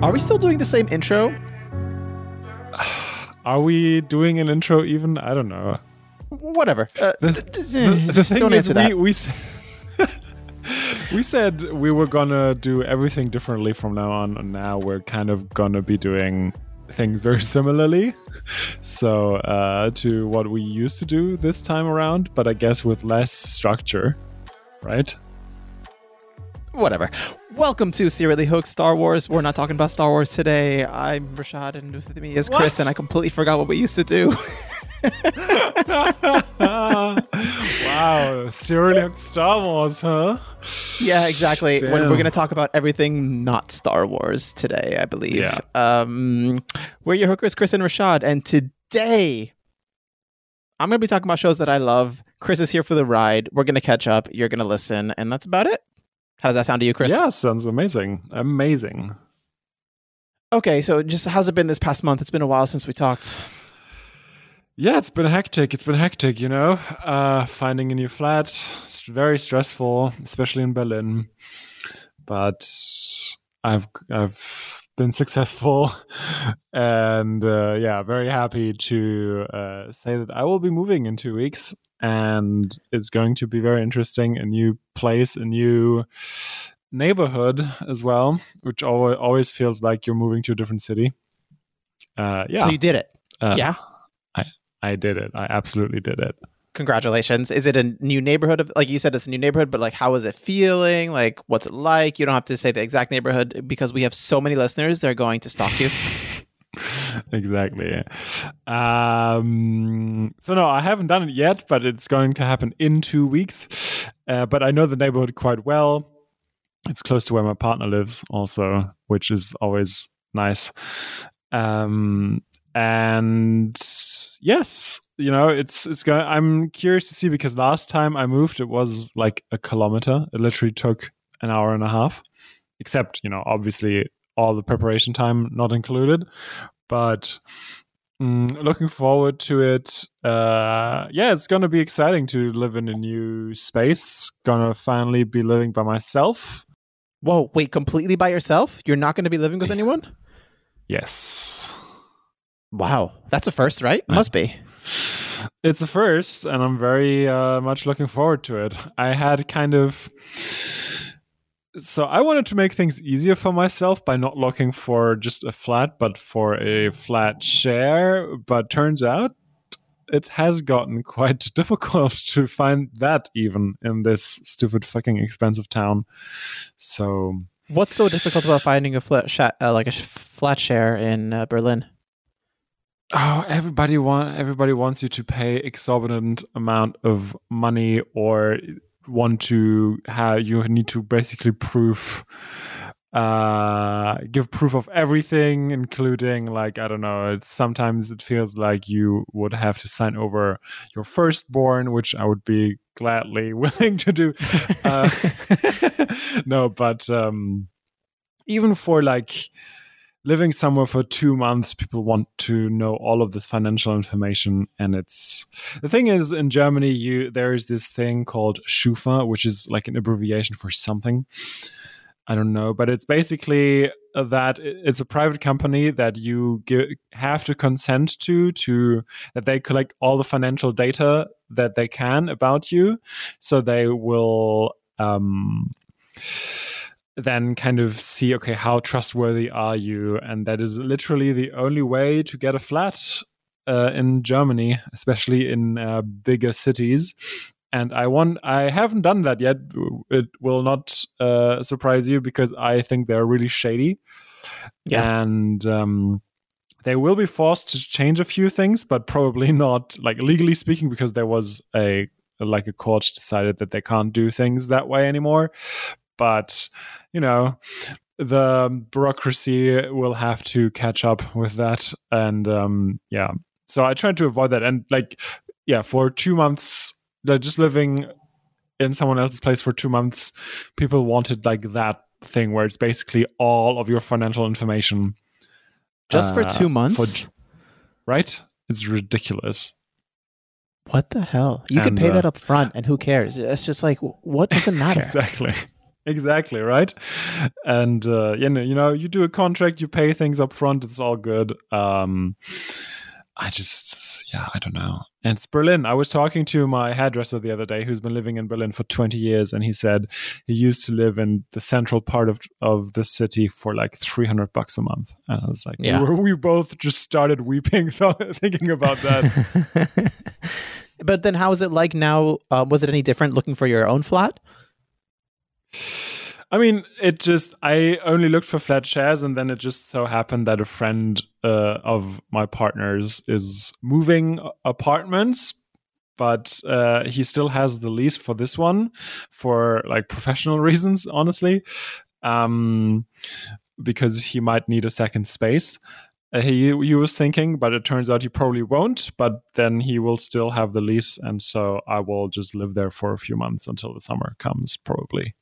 Are we still doing the same intro? Are we doing an intro even? I don't know. Whatever. Uh, The, d- d- the, the just don't answer that. we we, s- we said we were gonna do everything differently from now on, and now we're kind of gonna be doing things very similarly. So uh, to what we used to do this time around, but I guess with less structure, right? Whatever. Welcome to Serially Hooked Star Wars. We're not talking about Star Wars today. I'm Rashaad, and with me is Chris, What? and I completely forgot what we used to do. wow, serially hooked Star Wars, huh? yeah, exactly. When we're going to talk about everything not Star Wars today, I believe. Yeah. Um, we're your hookers, Chris and Rashaad, and today I'm going to be talking about shows that I love. Chris is here for the ride. We're going to catch up. You're going to listen, and that's about it. How does that sound to you, Chris? Yeah, sounds amazing. Amazing. Okay, so just how's it been this past month? It's been a while since we talked. Yeah, it's been hectic. It's been hectic, you know. Uh, finding a new flat, it's very stressful, especially in Berlin. But I've I've been successful, and uh, yeah, very happy to uh, say that I will be moving in two weeks, and it's going to be very interesting. A new place, a new neighborhood as well, which always always feels like you're moving to a different city. Uh, yeah, So you did it. uh, yeah. I did it. I absolutely did it. Congratulations. Is it a new neighborhood? Of, like you said, it's a new neighborhood, but like, how is it feeling? Like, what's it like? You don't have to say the exact neighborhood because we have so many listeners. They're going to stalk you. exactly. Um, so no, I haven't done it yet, but it's going to happen in two weeks. Uh, but I know the neighborhood quite well. It's close to where my partner lives, also, which is always nice. Um, and yes, you know, it's it's going. I'm curious to see because last time I moved, it was like a kilometer. It literally took an hour and a half, except you know, obviously all the preparation time not included. But mm, looking forward to it. Uh, yeah, it's gonna be exciting to live in a new space. Gonna finally be living by myself. Whoa, wait, completely by yourself? You're not going to be living with anyone? Yes. Wow, that's a first, right? I- Must be. It's a first, and I'm very uh, much looking forward to it. I had kind of. So I wanted to make things easier for myself by not looking for just a flat, but for a flat share. But turns out it has gotten quite difficult to find that even in this stupid fucking expensive town. So What's so difficult about finding a flat, sha- uh, like a sh- flat share in uh, Berlin? Oh, everybody want everybody wants you to pay exorbitant amount of money or want to have you need to basically prove uh give proof of everything including like i don't know it's sometimes it feels like you would have to sign over your firstborn which i would be gladly willing to do. Uh, no but um even for like living somewhere for two months, people want to know all of this financial information. And it's the thing is in Germany, you there is this thing called Schufa, which is like an abbreviation for something. I don't know, but it's basically that it's a private company that you gi- have to consent to to that they collect all the financial data that they can about you, so they will um, then kind of see okay how trustworthy are you? And that is literally the only way to get a flat uh, in germany especially in uh, bigger cities. And i want i haven't done that yet. It will not uh, surprise you because i think they're really shady. Yeah. and um, they will be forced to change a few things but probably not like legally speaking because there was a like a court decided that they can't do things that way anymore but you know the bureaucracy will have to catch up with that and um yeah so i tried to avoid that and like yeah for two months like, just living in someone else's place for two months people wanted like that thing where it's basically all of your financial information Just for uh, two months? for- right it's ridiculous What the hell? You could pay uh, that up front, and who cares? It's just like, what does it matter? exactly exactly right and uh, you know you know you do a contract you pay things up front it's all good um i just yeah i don't know and it's berlin i was talking to my hairdresser the other day who's been living in berlin for 20 years and he said he used to live in the central part of of the city for like 300 bucks a month and i was like Yeah. we, were- we both just started weeping thinking about that but then, how is it like now? Uh, was it any different looking for your own flat? I mean, it just I only looked for flat shares, and then it just so happened that a friend uh, of my partner's is moving apartments, but uh, he still has the lease for this one for like professional reasons, honestly, um, because he might need a second space. Uh, he he was thinking, but it turns out he probably won't. But then he will still have the lease, and so I will just live there for a few months until the summer comes, probably.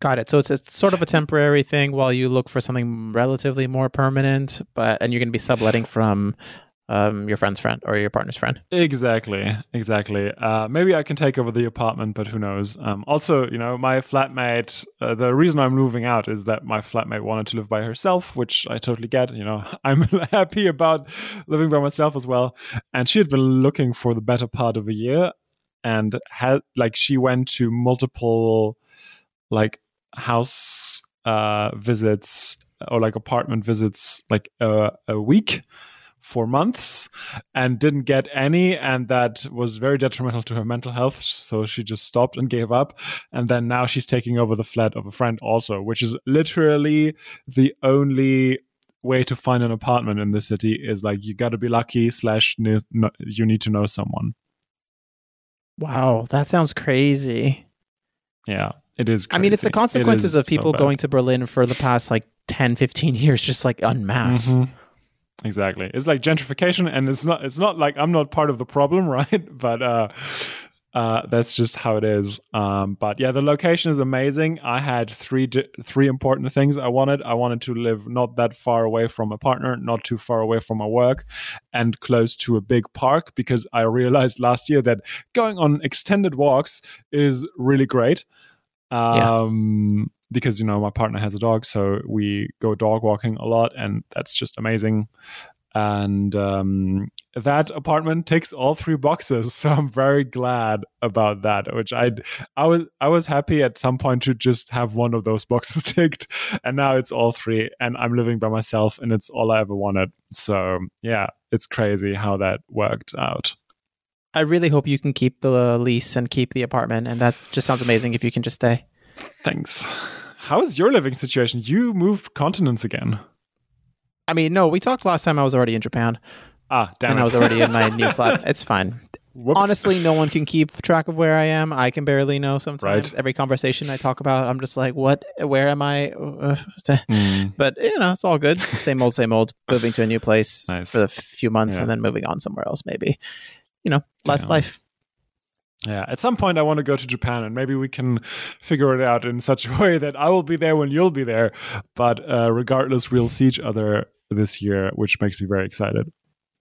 Got it. So it's, it's sort of a temporary thing while you look for something relatively more permanent, but and you're going to be subletting from um, your friend's friend or your partner's friend. Exactly, exactly. Uh, maybe I can take over the apartment, but who knows? Um, also, you know, my flatmate. Uh, the reason I'm moving out is that my flatmate wanted to live by herself, which I totally get. You know, I'm happy about living by myself as well. And she had been looking for the better part of a year, and had like she went to multiple like house uh, visits or like apartment visits like uh, a week for months and didn't get any and that was very detrimental to her mental health. So she just stopped and gave up. And then now she's taking over the flat of a friend also which is literally the only way to find an apartment in the city is like you got to be lucky slash you need to know someone. Wow, that sounds crazy. yeah it is I mean, it's the crazy. It consequences of people bad. going to Berlin for the past like 10, 15 years, just like en masse. Mhm. Exactly. It's like gentrification, and it's not. It's not like I'm not part of the problem, right? But uh, uh, that's just how it is. Um, but yeah, the location is amazing. I had three di- three important things I wanted. I wanted to live not that far away from a partner, not too far away from my work, and close to a big park because I realized last year that going on extended walks is really great. Yeah. Um, because you know my partner has a dog, so we go dog walking a lot, and that's just amazing. And um, that apartment ticks all three boxes, so I'm very glad about that. Which I I was I was happy at some point to just have one of those boxes ticked, and now it's all three, and I'm living by myself, and it's all I ever wanted. So yeah, it's crazy how that worked out. I really hope you can keep the lease and keep the apartment. And that just sounds amazing if you can just stay. Thanks. How is your living situation? You moved continents again. I mean, no, we talked last time I was already in Japan Ah, damn and it. I was already in my new flat. It's fine. Whoops. Honestly, no one can keep track of where I am. I can barely know sometimes. Right. Every conversation I talk about, I'm just like, what? Where am I? Uh, Mm, But, you know, it's all good. Same old, same old. Moving to a new place Nice. for a few months Yeah. and then moving on somewhere else, maybe. You know, less Yeah. life. yeah, at some point I want to go to Japan and maybe we can figure it out in such a way that I will be there when you'll be there. But uh, regardless, we'll see each other this year, which makes me very excited.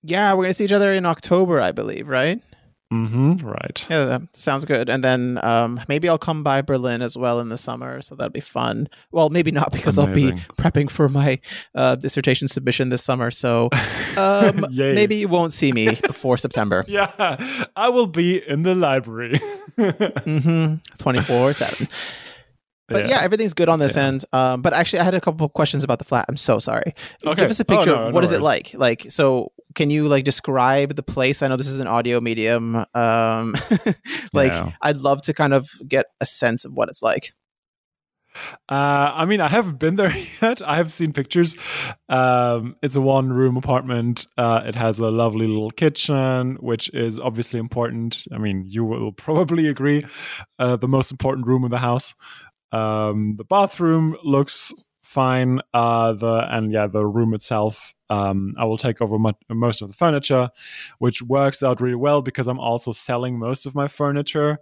Yeah, we're going to see each other in October, I believe, right? Mm-hmm. Right. Yeah, that sounds good. And then um, maybe I'll come by Berlin as well in the summer, so that'll be fun. Well, maybe not because I'll be prepping for my uh, dissertation submission this summer. So um, maybe you won't see me before September. Yeah, I will be in the library. Mm-hmm. Twenty four seven. But yeah. everything's good on this Yeah. end. Um, but actually, I had a couple of questions about the flat. I'm so sorry. Okay. Give us a Oh, picture. no, what no is it like? Like, so can you like describe the place? I know this is an audio medium. Um, like, Yeah. I'd love to kind of get a sense of what it's like. Uh, I mean, I haven't been there yet. I have seen pictures. Um, it's a one room apartment. Uh, it has a lovely little kitchen, which is obviously important. I mean, you will probably agree. Uh, the most important room in the house. Um, the bathroom looks fine. Uh, the and yeah, the room itself. Um, I will take over mo- most of the furniture, which works out really well because I'm also selling most of my furniture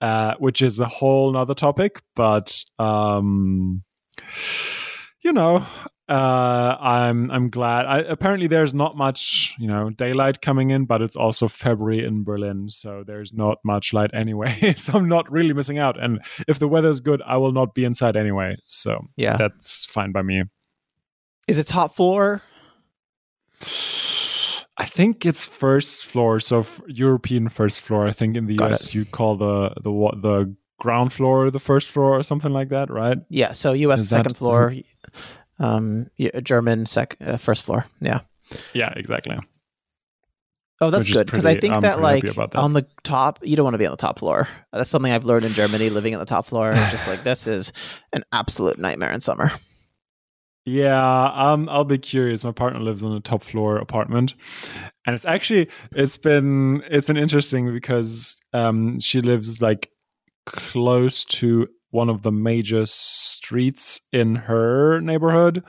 uh, which is a whole nother topic. But um, you know, uh, I'm I'm glad. I, apparently, there's not much you know daylight coming in, but it's also February in Berlin, so there's not much light anyway. so I'm not really missing out. And if the weather's good, I will not be inside anyway. So Yeah. that's fine by me. Is it top floor? I think it's first floor, so f- European first floor. I think in the Got US you call the the what the ground floor the first floor or something like that, right? Yeah. So U.S. Is that- second floor. Um, yeah, German sec uh, first floor. Yeah. Yeah, exactly. Oh, that's good because I think I'm that like that. on the top, you don't want to be on the top floor. That's something I've learned in Germany, living on the top floor. It's just like this is an absolute nightmare in summer. Yeah, um, I'll be curious. My partner lives on a top floor apartment, and it's actually it's been it's been interesting because um, she lives like close to one of the major streets in her neighborhood,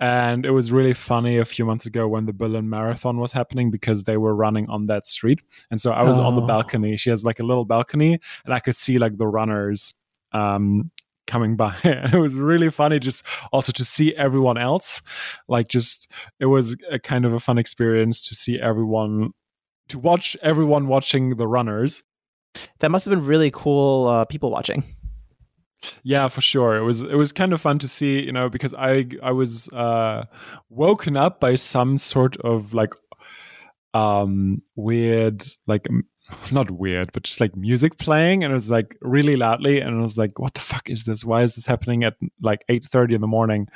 and it was really funny a few months ago when the Berlin Marathon was happening because they were running on that street, and so I was on the Oh. balcony. She has like a little balcony, and I could see like the runners um coming by and it was really funny just also to see everyone else like just it was a kind of a fun experience to see everyone to watch everyone watching the runners That must have been really cool. Uh, people watching. Yeah for sure. It was it was kind of fun to see you know because i i was uh woken up by some sort of like um weird like not weird but just like music playing and it was like really loudly and i was like what the fuck is this? Why is this happening at like 8:30 in the morning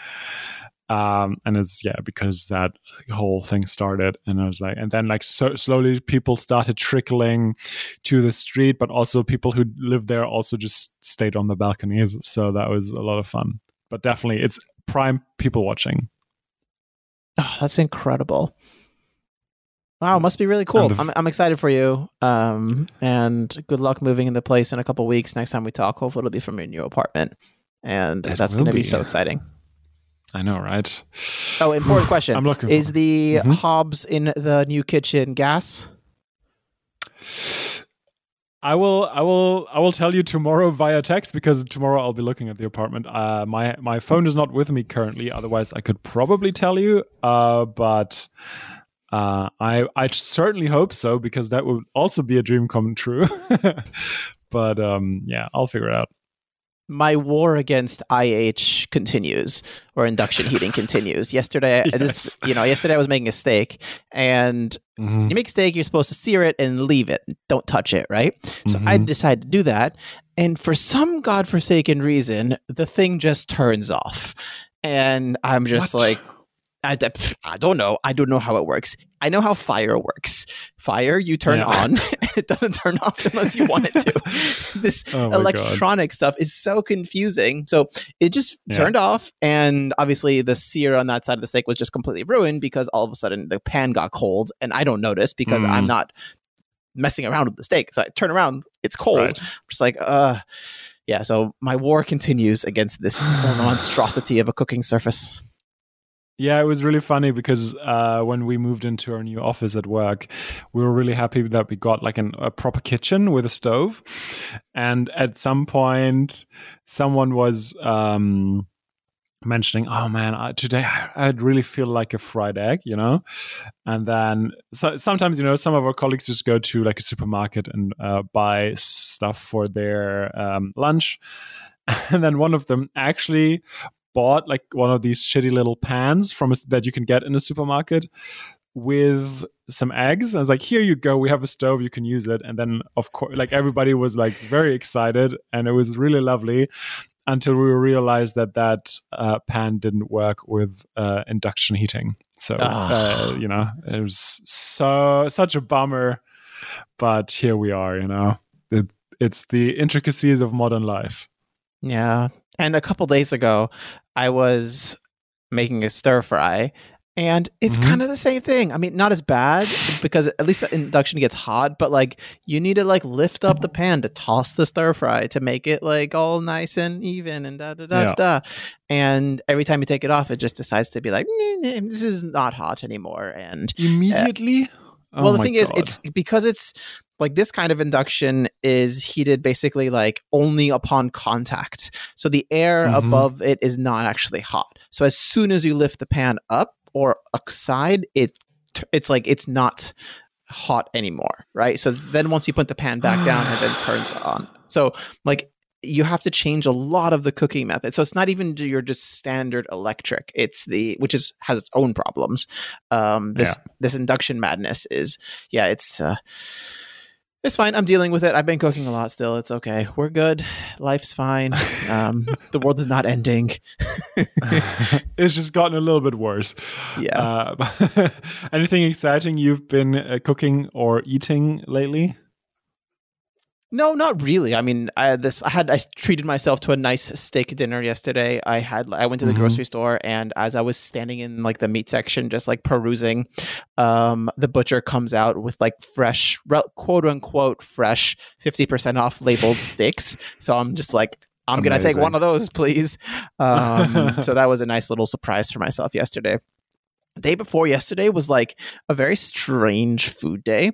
um and it's yeah because that whole thing started and i was like and then like so slowly people started trickling to the street but also people who lived there also just stayed on the balconies so that was a lot of fun but definitely it's prime people watching Oh, that's incredible. Wow, must be really cool. F- I'm, I'm excited for you. Um, and good luck moving in the place in a couple weeks. Next time we talk, hopefully it'll be from your new apartment, and It that's going to be be. so exciting. I know right Oh, important question: i'm looking Is the Mhm. hobs in the new kitchen gas? I will, I will, I will tell you tomorrow via text because tomorrow I'll be looking at the apartment. Uh, my my phone is not with me currently. Otherwise, I could probably tell you. Uh, but uh, I I certainly hope so because that would also be a dream come true. but um, yeah, I'll figure it out. My war against IH continues, or induction heating continues. Yesterday, this you know, yesterday I was making a steak, and Mhm. you make steak, you're supposed to sear it and leave it. Don't touch it, right? So I Mhm. decided to do that. And for some godforsaken reason, the thing just turns off. And I'm just What? like, I, I don't know. I don't know how it works. I know how fire works. Fire, you turn Yeah. on, it doesn't turn off unless you want it to. this Oh my God. electronic stuff is so confusing. So it just Yeah. turned off, and obviously the sear on that side of the steak was just completely ruined because all of a sudden the pan got cold, and I don't notice because Mm. I'm not messing around with the steak. So I turn around, it's cold. Right. I'm just like, uh, yeah. So my war continues against this monstrosity of a cooking surface. Yeah, it was really funny because uh, when we moved into our new office at work, we were really happy that we got like an, a proper kitchen with a stove. And at some point, someone was um, mentioning, "Oh man, I, today I, I'd really feel like a fried egg," you know. And then so, sometimes, you know, some of our colleagues just go to like a supermarket and uh, buy stuff for their um, lunch. And then one of them actually bought like one of these shitty little pans from a, that you can get in a supermarket with some eggs. I was like, here you go. We have a stove. You can use it. And then, of course, like everybody was like very excited and it was really lovely until we realized that that uh, pan didn't work with uh, induction heating. So, uh, Ah. you know, it was so, such a bummer. But here we are, you know, it, it's the intricacies of modern life. Yeah. And a couple days ago, I was making a stir fry. And it's Mhm. kind of the same thing. I mean, not as bad because at least the induction gets hot, but like you need to like lift up the pan to toss the stir fry to make it like all nice and even and da da da Yeah. da. And every time you take it off, it just decides to be like, "Mm, mm, this is not hot anymore. And Immediately? Oh well, the my thing is, it's because it's like this kind of induction is heated basically like only upon contact. So the air Mhm. above it is not actually hot. So as soon as you lift the pan up or aside, it it's like it's not hot anymore, right? So then once you put the pan back down, it then turns on. So like you have to change a lot of the cooking method. So it's not even your just standard electric. It's the which is has its own problems. Um, this this induction madness is yeah, it's uh, it's fine. I'm dealing with it. I've been cooking a lot still. It's okay. We're good. Life's fine. Um, the world is not ending. it's just gotten a little bit worse. Yeah. Uh, anything exciting you've been uh, cooking or eating lately? No, not really. I mean, I this I had I treated myself to a nice steak dinner yesterday. I had I went to the Mhm. grocery store and as I was standing in like the meat section just like perusing, um the butcher comes out with like fresh quote unquote fresh 50% off labeled steaks. So I'm just like I'm going to take one of those, please. Um so that was a nice little surprise for myself yesterday. The day before yesterday was like a very strange food day.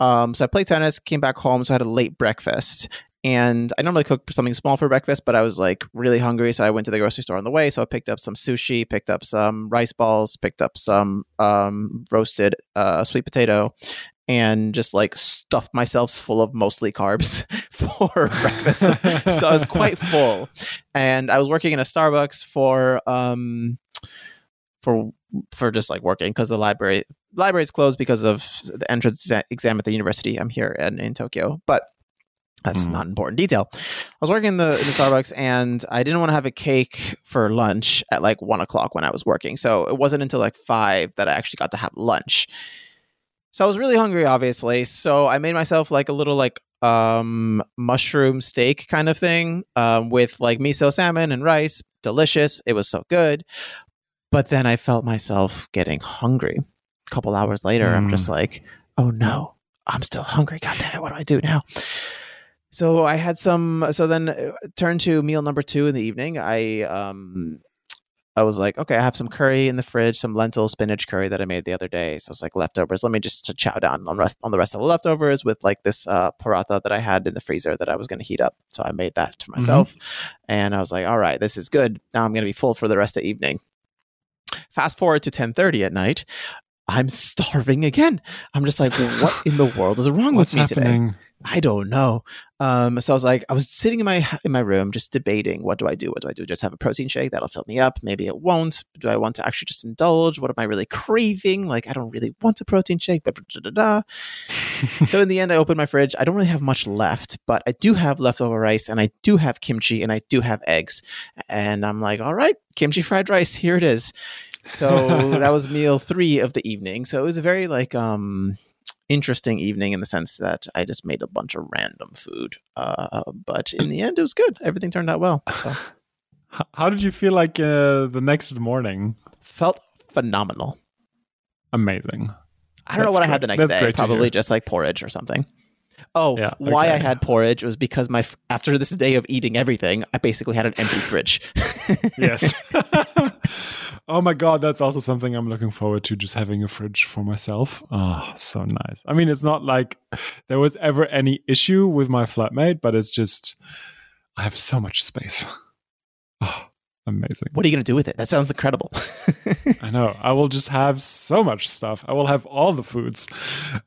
Um, so I played tennis, came back home, so I had a late breakfast. And I normally cook something small for breakfast, but I was like really hungry, so I went to the grocery store on the way. So I picked up some sushi, picked up some rice balls, picked up some um, roasted uh, sweet potato, and just like stuffed myself full of mostly carbs for breakfast. so I was quite full, and I was working in a Starbucks for um, for for just like working because the library library is closed because of the entrance exam at the university. I'm here in, in Tokyo, but that's Mhm. not important detail. I was working in the, in the Starbucks and I didn't want to have a cake for lunch at like one o'clock when I was working. So it wasn't until like five that I actually got to have lunch. So I was really hungry, obviously. So I made myself like a little like um mushroom steak kind of thing um, with like miso salmon and rice. Delicious. It was so good. But then I felt myself getting hungry. A couple hours later, I'm just like, oh no, I'm still hungry. God damn it, what do I do now? So I had some. So then uh, turned to meal number two in the evening. I um, I was like, okay, I have some curry in the fridge, some lentil spinach curry that I made the other day. So it's like leftovers. Let me just chow down on rest on the rest of the leftovers with like this uh, paratha that I had in the freezer that I was going to heat up. So I made that to myself, and I was like, all right, this is good. Now I'm going to be full for the rest of the evening. Fast forward to 10:30 at night. I'm starving again. I'm just like, what in the world is wrong What's with me today? I don't know. Um, so I was like, I was sitting in my in my room, just debating, what do I do? What do I do? Just have a protein shake that'll fill me up? Maybe it won't. Do I want to actually just indulge? What am I really craving? Like, I don't really want a protein shake. But da, da, da. so in the end, I opened my fridge. I don't really have much left, but I do have leftover rice, and I do have kimchi, and I do have eggs. And I'm like, all right, kimchi fried rice, here it is. So that was meal three of the evening. So it was a very like um interesting evening in the sense that I just made a bunch of random food. Uh, but in the end, it was good. Everything turned out well. So How did you feel like uh, the next morning? felt phenomenal. Amazing. I don't know That's what I had the next That's day. Probably just like porridge or something. Oh, Yeah, why I had porridge was because my after this day of eating everything, I basically had an empty fridge. Yes. oh my god, that's also something I'm looking forward to. Just having a fridge for myself. Oh, so nice. I mean, it's not like there was ever any issue with my flatmate, but it's just I have so much space. Oh, amazing. what are you going to do with it? That sounds incredible. I know. I will just have so much stuff. I will have all the foods.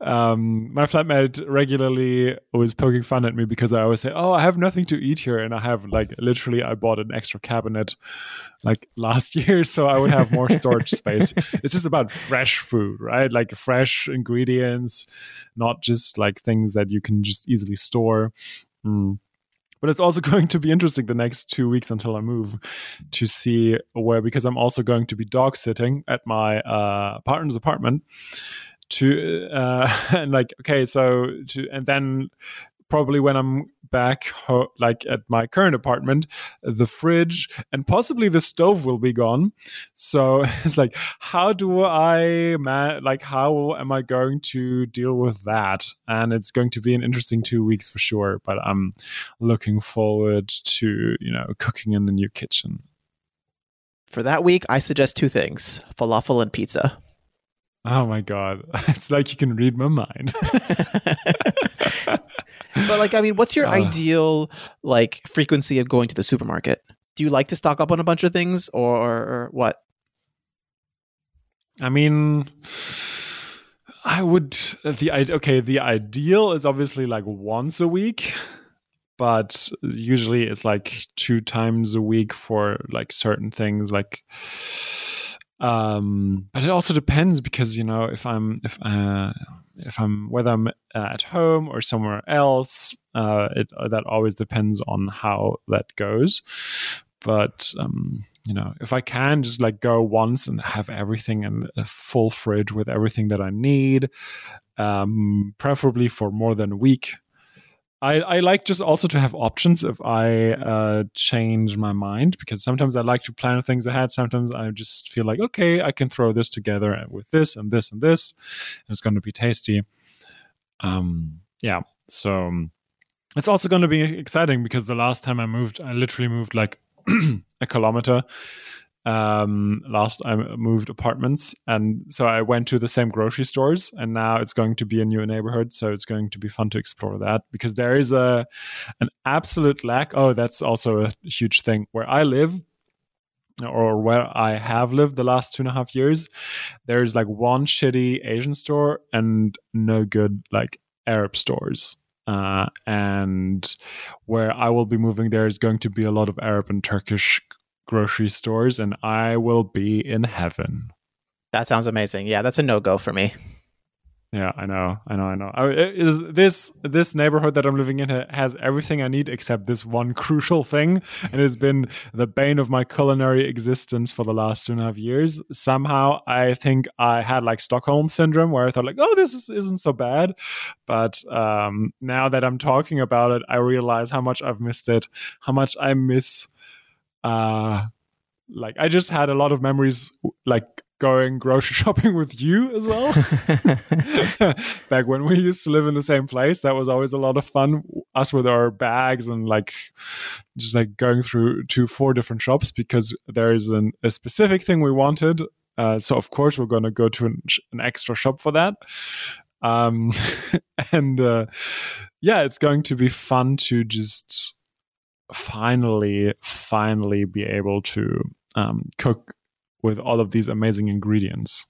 Um, my flatmate regularly was poking fun at me because I always say, "Oh, I have nothing to eat here," and I have like literally, I bought an extra cabinet like last year, so I would have more storage space. It's just about fresh food, right? Like fresh ingredients, not just like things that you can just easily store. Mm. But it's also going to be interesting the next two weeks until I move to see where, because I'm also going to be dog sitting at my uh, partner's apartment. To uh, and like okay, so to and then probably when I'm back, ho- like at my current apartment, the fridge and possibly the stove will be gone. So it's like, how do I? Like, how am I going to deal with that? And it's going to be an interesting two weeks for sure. But I'm looking forward to you know cooking in the new kitchen. For that week, I suggest two things: falafel and pizza. Oh my god. It's like you can read my mind. but like I mean, what's your Uh. ideal like frequency of going to the supermarket? Do you like to stock up on a bunch of things or, or what? I mean, I would the i- okay. The ideal is obviously like once a week, but usually it's like two times a week for like certain things. Like, um, but it also depends because you know if I'm if uh, if I'm whether I'm uh, at home or somewhere else, uh, it that always depends on how that goes. But um, you know, if I can just like go once and have everything in a full fridge with everything that I need, um, preferably for more than a week. I, I like just also to have options if I uh, change my mind because sometimes I like to plan things ahead. Sometimes I just feel like, okay, I can throw this together with this and this and this, and it's going to be tasty. Um, yeah, so um, it's also going to be exciting because the last time I moved, I literally moved like a kilometer um last i moved apartments. And so i went to the same grocery stores and now it's going to be a new neighborhood. So it's going to be fun to explore that because there is a an absolute lack. Oh that's also a huge thing. Where i live or where I have lived the last two and a half years, there's like one shitty Asian store and no good like Arab stores. Uh, and where I will be moving, there is going to be a lot of Arab and Turkish grocery stores, and I will be in heaven. That sounds amazing. Yeah, that's a no go for me. Yeah, I know, I know, I know. I, is this this neighborhood that I'm living in ha- has everything I need except this one crucial thing, and it's been the bane of my culinary existence for the last two and a half years. Somehow, I think I had like Stockholm syndrome, where I thought like, oh, this is, isn't so bad, but um, now that I'm talking about it, I realize how much I've missed it, how much I miss. Uh, like I just had a lot of memories, like going grocery shopping with you as well. Back when we used to live in the same place, that was always a lot of fun. Us with our bags and like just like going through to four different shops because there is an, a specific thing we wanted. Uh, so of course we're going to go to an, an extra shop for that. Um, and uh, yeah, it's going to be fun to just finally, finally be able to um, cook with all of these amazing ingredients.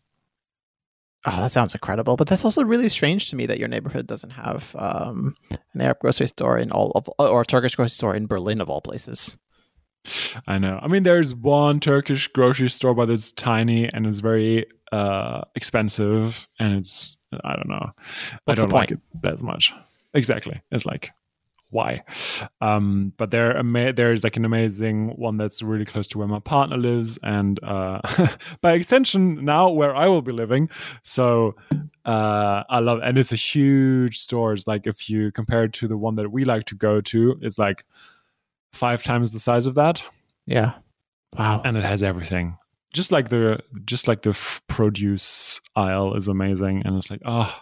Oh, that sounds incredible. But that's also really strange to me that your neighborhood doesn't have um, an Arab grocery store in all of, or a Turkish grocery store in Berlin of all places. I know. I mean, there's one Turkish grocery store, but it's tiny and it's very uh, expensive, and it's I don't know. What's I don't like it that much. Exactly. It's like why? Um, but there, ama- there is like an amazing one that's really close to where my partner lives, and uh, by extension, now where I will be living. So uh, I love, and it's a huge store. It's like if you compare it to the one that we like to go to, it's like five times the size of that Yeah. Wow. and it has everything just like the just like the f- produce aisle is amazing and it's like oh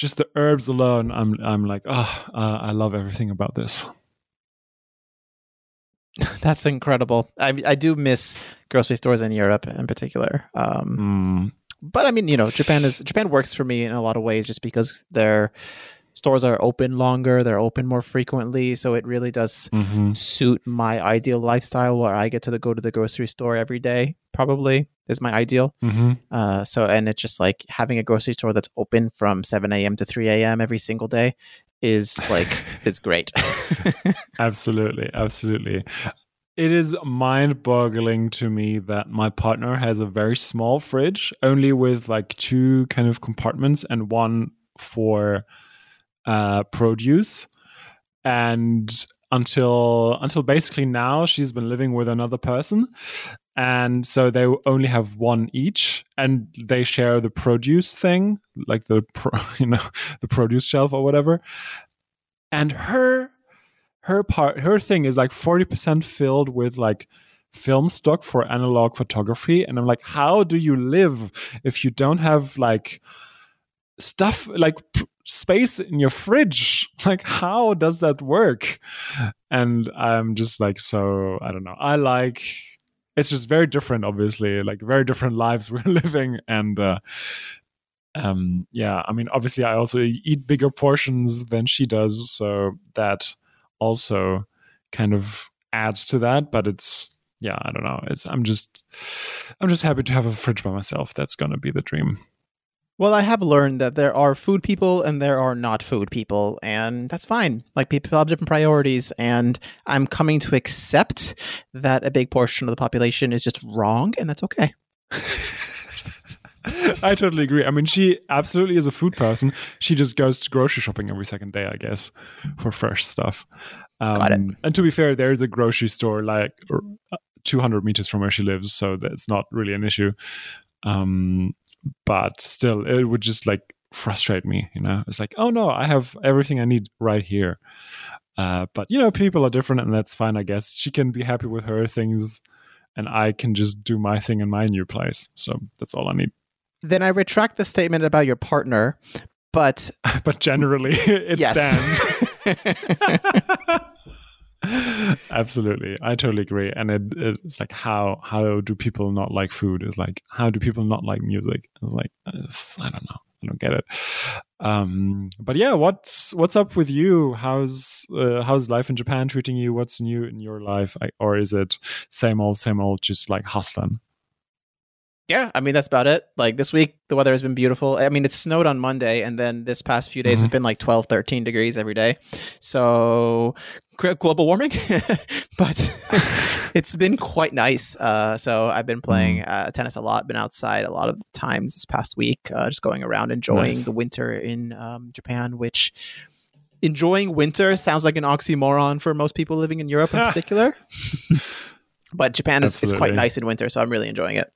just the herbs alone i'm i'm like oh uh, i love everything about this That's incredible. I I do miss grocery stores in Europe in particular. Um, Mm, but I mean, you know, Japan is Japan works for me in a lot of ways just because their stores are open longer, they're open more frequently, so it really does mhm. suit my ideal lifestyle where I get to the, go to the grocery store every day. Probably is my ideal. Mhm. Uh, so and it's just like having a grocery store that's open from seven a.m. to three a.m. every single day is like it's great. absolutely absolutely it is mind-boggling to me that my partner has a very small fridge only with like two kind of compartments and one for uh produce. And until until basically now she's been living with another person. And so they only have one each. And they share the produce thing like the pro, you know the produce shelf or whatever. And her her part her thing is like 40% filled with like film stock for analog photography. And i'm like how do you live if you don't have like stuff like p- space in your fridge like how does that work and i'm just like so i don't know i like it's just very different, obviously, like very different lives we're living. And uh, um, yeah, I mean, obviously, I also eat bigger portions than she does, so that also kind of adds to that. But it's yeah, I don't know. It's I'm just I'm just happy to have a fridge by myself. That's gonna be the dream. Well, I have learned that there are food people and there are not food people, and that's fine. Like people have different priorities, and I'm coming to accept that a big portion of the population is just wrong, and that's okay. I totally agree. I mean, she absolutely is a food person. She just goes to grocery shopping every second day, I guess, for fresh stuff. Um, Got it. And to be fair, there is a grocery store like uh, 200 meters from where she lives, so that's not really an issue. Um, but still, it would just like frustrate me. You know, it's like, oh no, I have everything I need right here. Uh, but you know, people are different, and that's fine. I guess she can be happy with her things, and I can just do my thing in my new place. So that's all I need. Then I retract the statement about your partner, but but generally, it yes. stands. Absolutely, I totally agree. And it, it's like how how do people not like food? Is like how do people not like music? It's like I don't know. I don't get it. Um, but yeah, what's what's up with you? How's uh, how's life in Japan treating you? What's new in your life, I, or is it same old, same old, just like hustling? Yeah, I mean that's about it. Like this week the weather has been beautiful. I mean it snowed on Monday and then this past few days mm-hmm. it's been like 12 13 degrees every day. So global warming, but it's been quite nice. Uh, so I've been playing mm. uh, tennis a lot, been outside a lot of times this past week, uh, just going around enjoying nice. the winter in um, Japan, which enjoying winter sounds like an oxymoron for most people living in Europe in particular. but Japan is, is quite nice in winter, so I'm really enjoying it.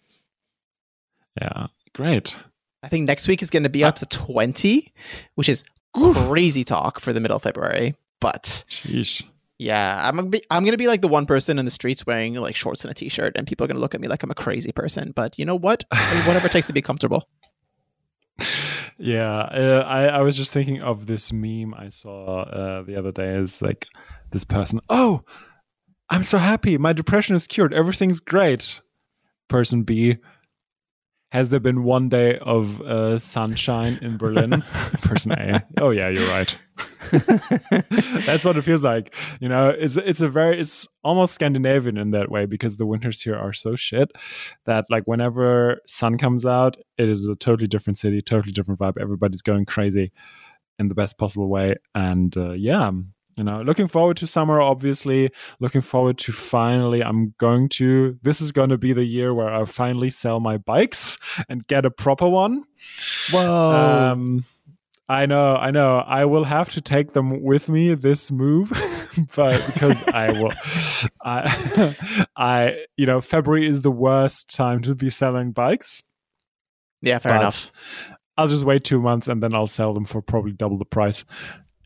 Yeah, great. I think next week is going to be up to 20, which is crazy talk for the middle of February. But Sheesh. yeah, I'm gonna be I'm gonna be like the one person in the streets wearing like shorts and a t-shirt, and people are gonna look at me like I'm a crazy person. But you know what? I mean, whatever it takes to be comfortable. Yeah, uh, I I was just thinking of this meme I saw uh, the other day. Is like this person. Oh, I'm so happy. My depression is cured. Everything's great. Person B has there been one day of uh, sunshine in Berlin? Person A. Oh yeah, you're right. That's what it feels like. You know, it's it's a very it's almost Scandinavian in that way because the winters here are so shit that like whenever sun comes out, it is a totally different city, totally different vibe. Everybody's going crazy in the best possible way, and uh, yeah, you know looking forward to summer obviously. Looking forward to finally i'm going to this is going to be the year where i finally sell my bikes and get a proper one. Whoa. Um, i know i know. I will have to take them with me this move but because i will i i you know february is the worst time to be selling bikes. Yeah fair enough. I'll just wait two months and then I'll sell them for probably double the price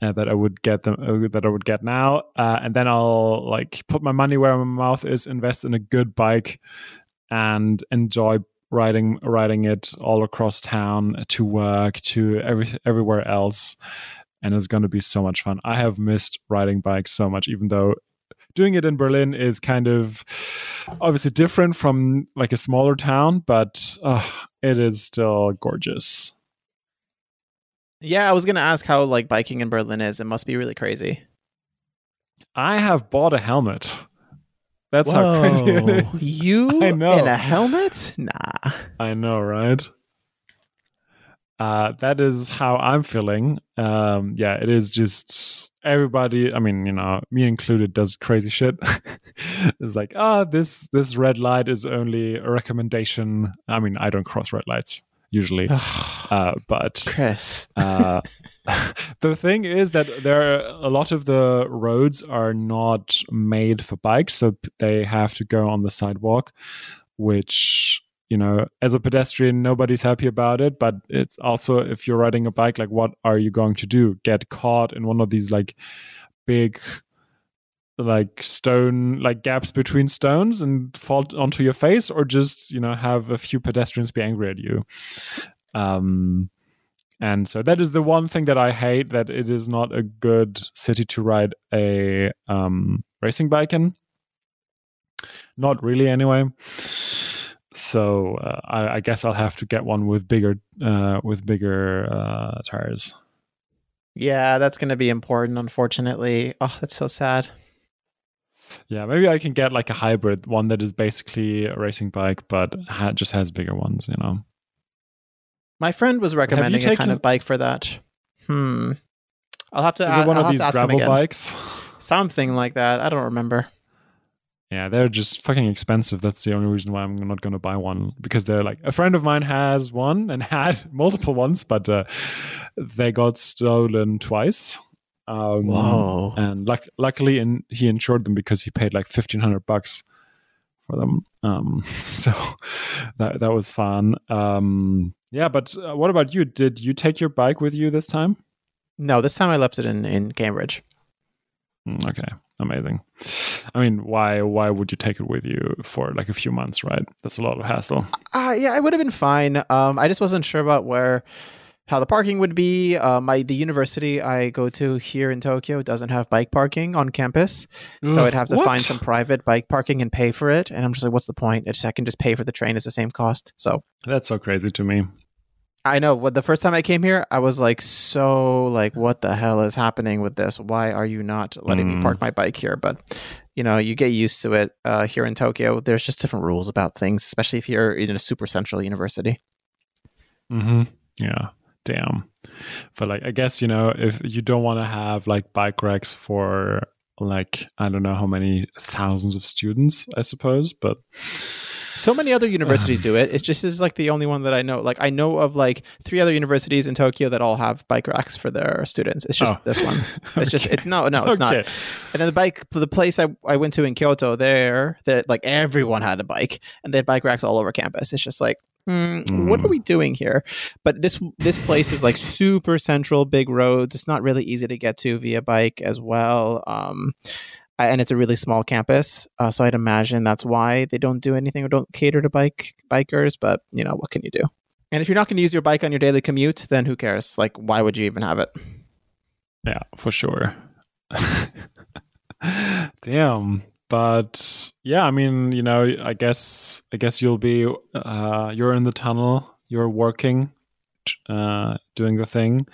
uh, that I would get them uh, that I would get now, uh, and then I'll like put my money where my mouth is, invest in a good bike, and enjoy riding riding it all across town to work to every everywhere else, and it's going to be so much fun. I have missed riding bikes so much, even though doing it in Berlin is kind of obviously different from like a smaller town, but it is still gorgeous. Yeah, I was gonna ask how like biking in Berlin is. It must be really crazy. I have bought a helmet. That's Whoa. how crazy it is. You I know. in a helmet? Nah. I know, right? Uh, that is how I'm feeling. Um, yeah, it is just everybody. I mean, you know, me included, does crazy shit. it's like, ah, oh, this this red light is only a recommendation. I mean, I don't cross red lights usually. uh, but Chris, uh, the thing is that there are, a lot of the roads are not made for bikes, so they have to go on the sidewalk, which you know as a pedestrian nobody's happy about it but it's also if you're riding a bike like what are you going to do get caught in one of these like big like stone like gaps between stones and fall onto your face or just you know have a few pedestrians be angry at you um and so that is the one thing that i hate that it is not a good city to ride a um racing bike in not really anyway. So uh, I, I, guess I'll have to get one with bigger uh, with bigger uh, tires. Yeah, that's going to be important. Unfortunately, oh, that's so sad. Yeah, maybe I can get like a hybrid one that is basically a racing bike, but ha- just has bigger ones. You know. My friend was recommending taken... a kind of bike for that. Hmm. I'll have to. Is it one I'll of these gravel bikes? Something like that. I don't remember. Yeah, they're just fucking expensive. That's the only reason why I'm not going to buy one because they're like a friend of mine has one and had multiple ones, but uh, they got stolen twice. Um, Whoa! And luck- luckily, in, he insured them because he paid like fifteen hundred bucks for them. Um, so that that was fun. Um, yeah, but uh, what about you? Did you take your bike with you this time? No, this time I left it in in Cambridge. Mm, okay, amazing. I mean, why why would you take it with you for like a few months, right? That's a lot of hassle. Uh, yeah, I would have been fine. Um, I just wasn't sure about where how the parking would be. Uh, my the university I go to here in Tokyo doesn't have bike parking on campus, Ugh, so I'd have to what? find some private bike parking and pay for it. And I'm just like, what's the point? It's, I can just pay for the train; it's the same cost. So that's so crazy to me. I know. What the first time I came here, I was like, so like, what the hell is happening with this? Why are you not letting mm. me park mm. my bike here? But you know, you get used to it uh, here in Tokyo. There's just different rules about things, especially if you're in a super central university. Hmm. Yeah. Damn. But like, I guess you know, if you don't want to have like bike racks for like I don't know how many thousands of students, I suppose, but so many other universities um, do it. It's just is like the only one that I know. Like I know of like three other universities in Tokyo that all have bike racks for their students. It's just oh. this one. It's okay. just it's no no it's okay. not. And then the bike the place I, I went to in Kyoto there that like everyone had a bike and they had bike racks all over campus. It's just like Mm, mm. what are we doing here? But this this place is like super central, big roads. It's not really easy to get to via bike as well. Um, and it's a really small campus, uh, so I'd imagine that's why they don't do anything or don't cater to bike bikers. But you know, what can you do? And if you're not going to use your bike on your daily commute, then who cares? Like, why would you even have it? Yeah, for sure. Damn. But yeah, I mean, you know, I guess I guess you'll be uh, you're in the tunnel, you're working, uh, doing the thing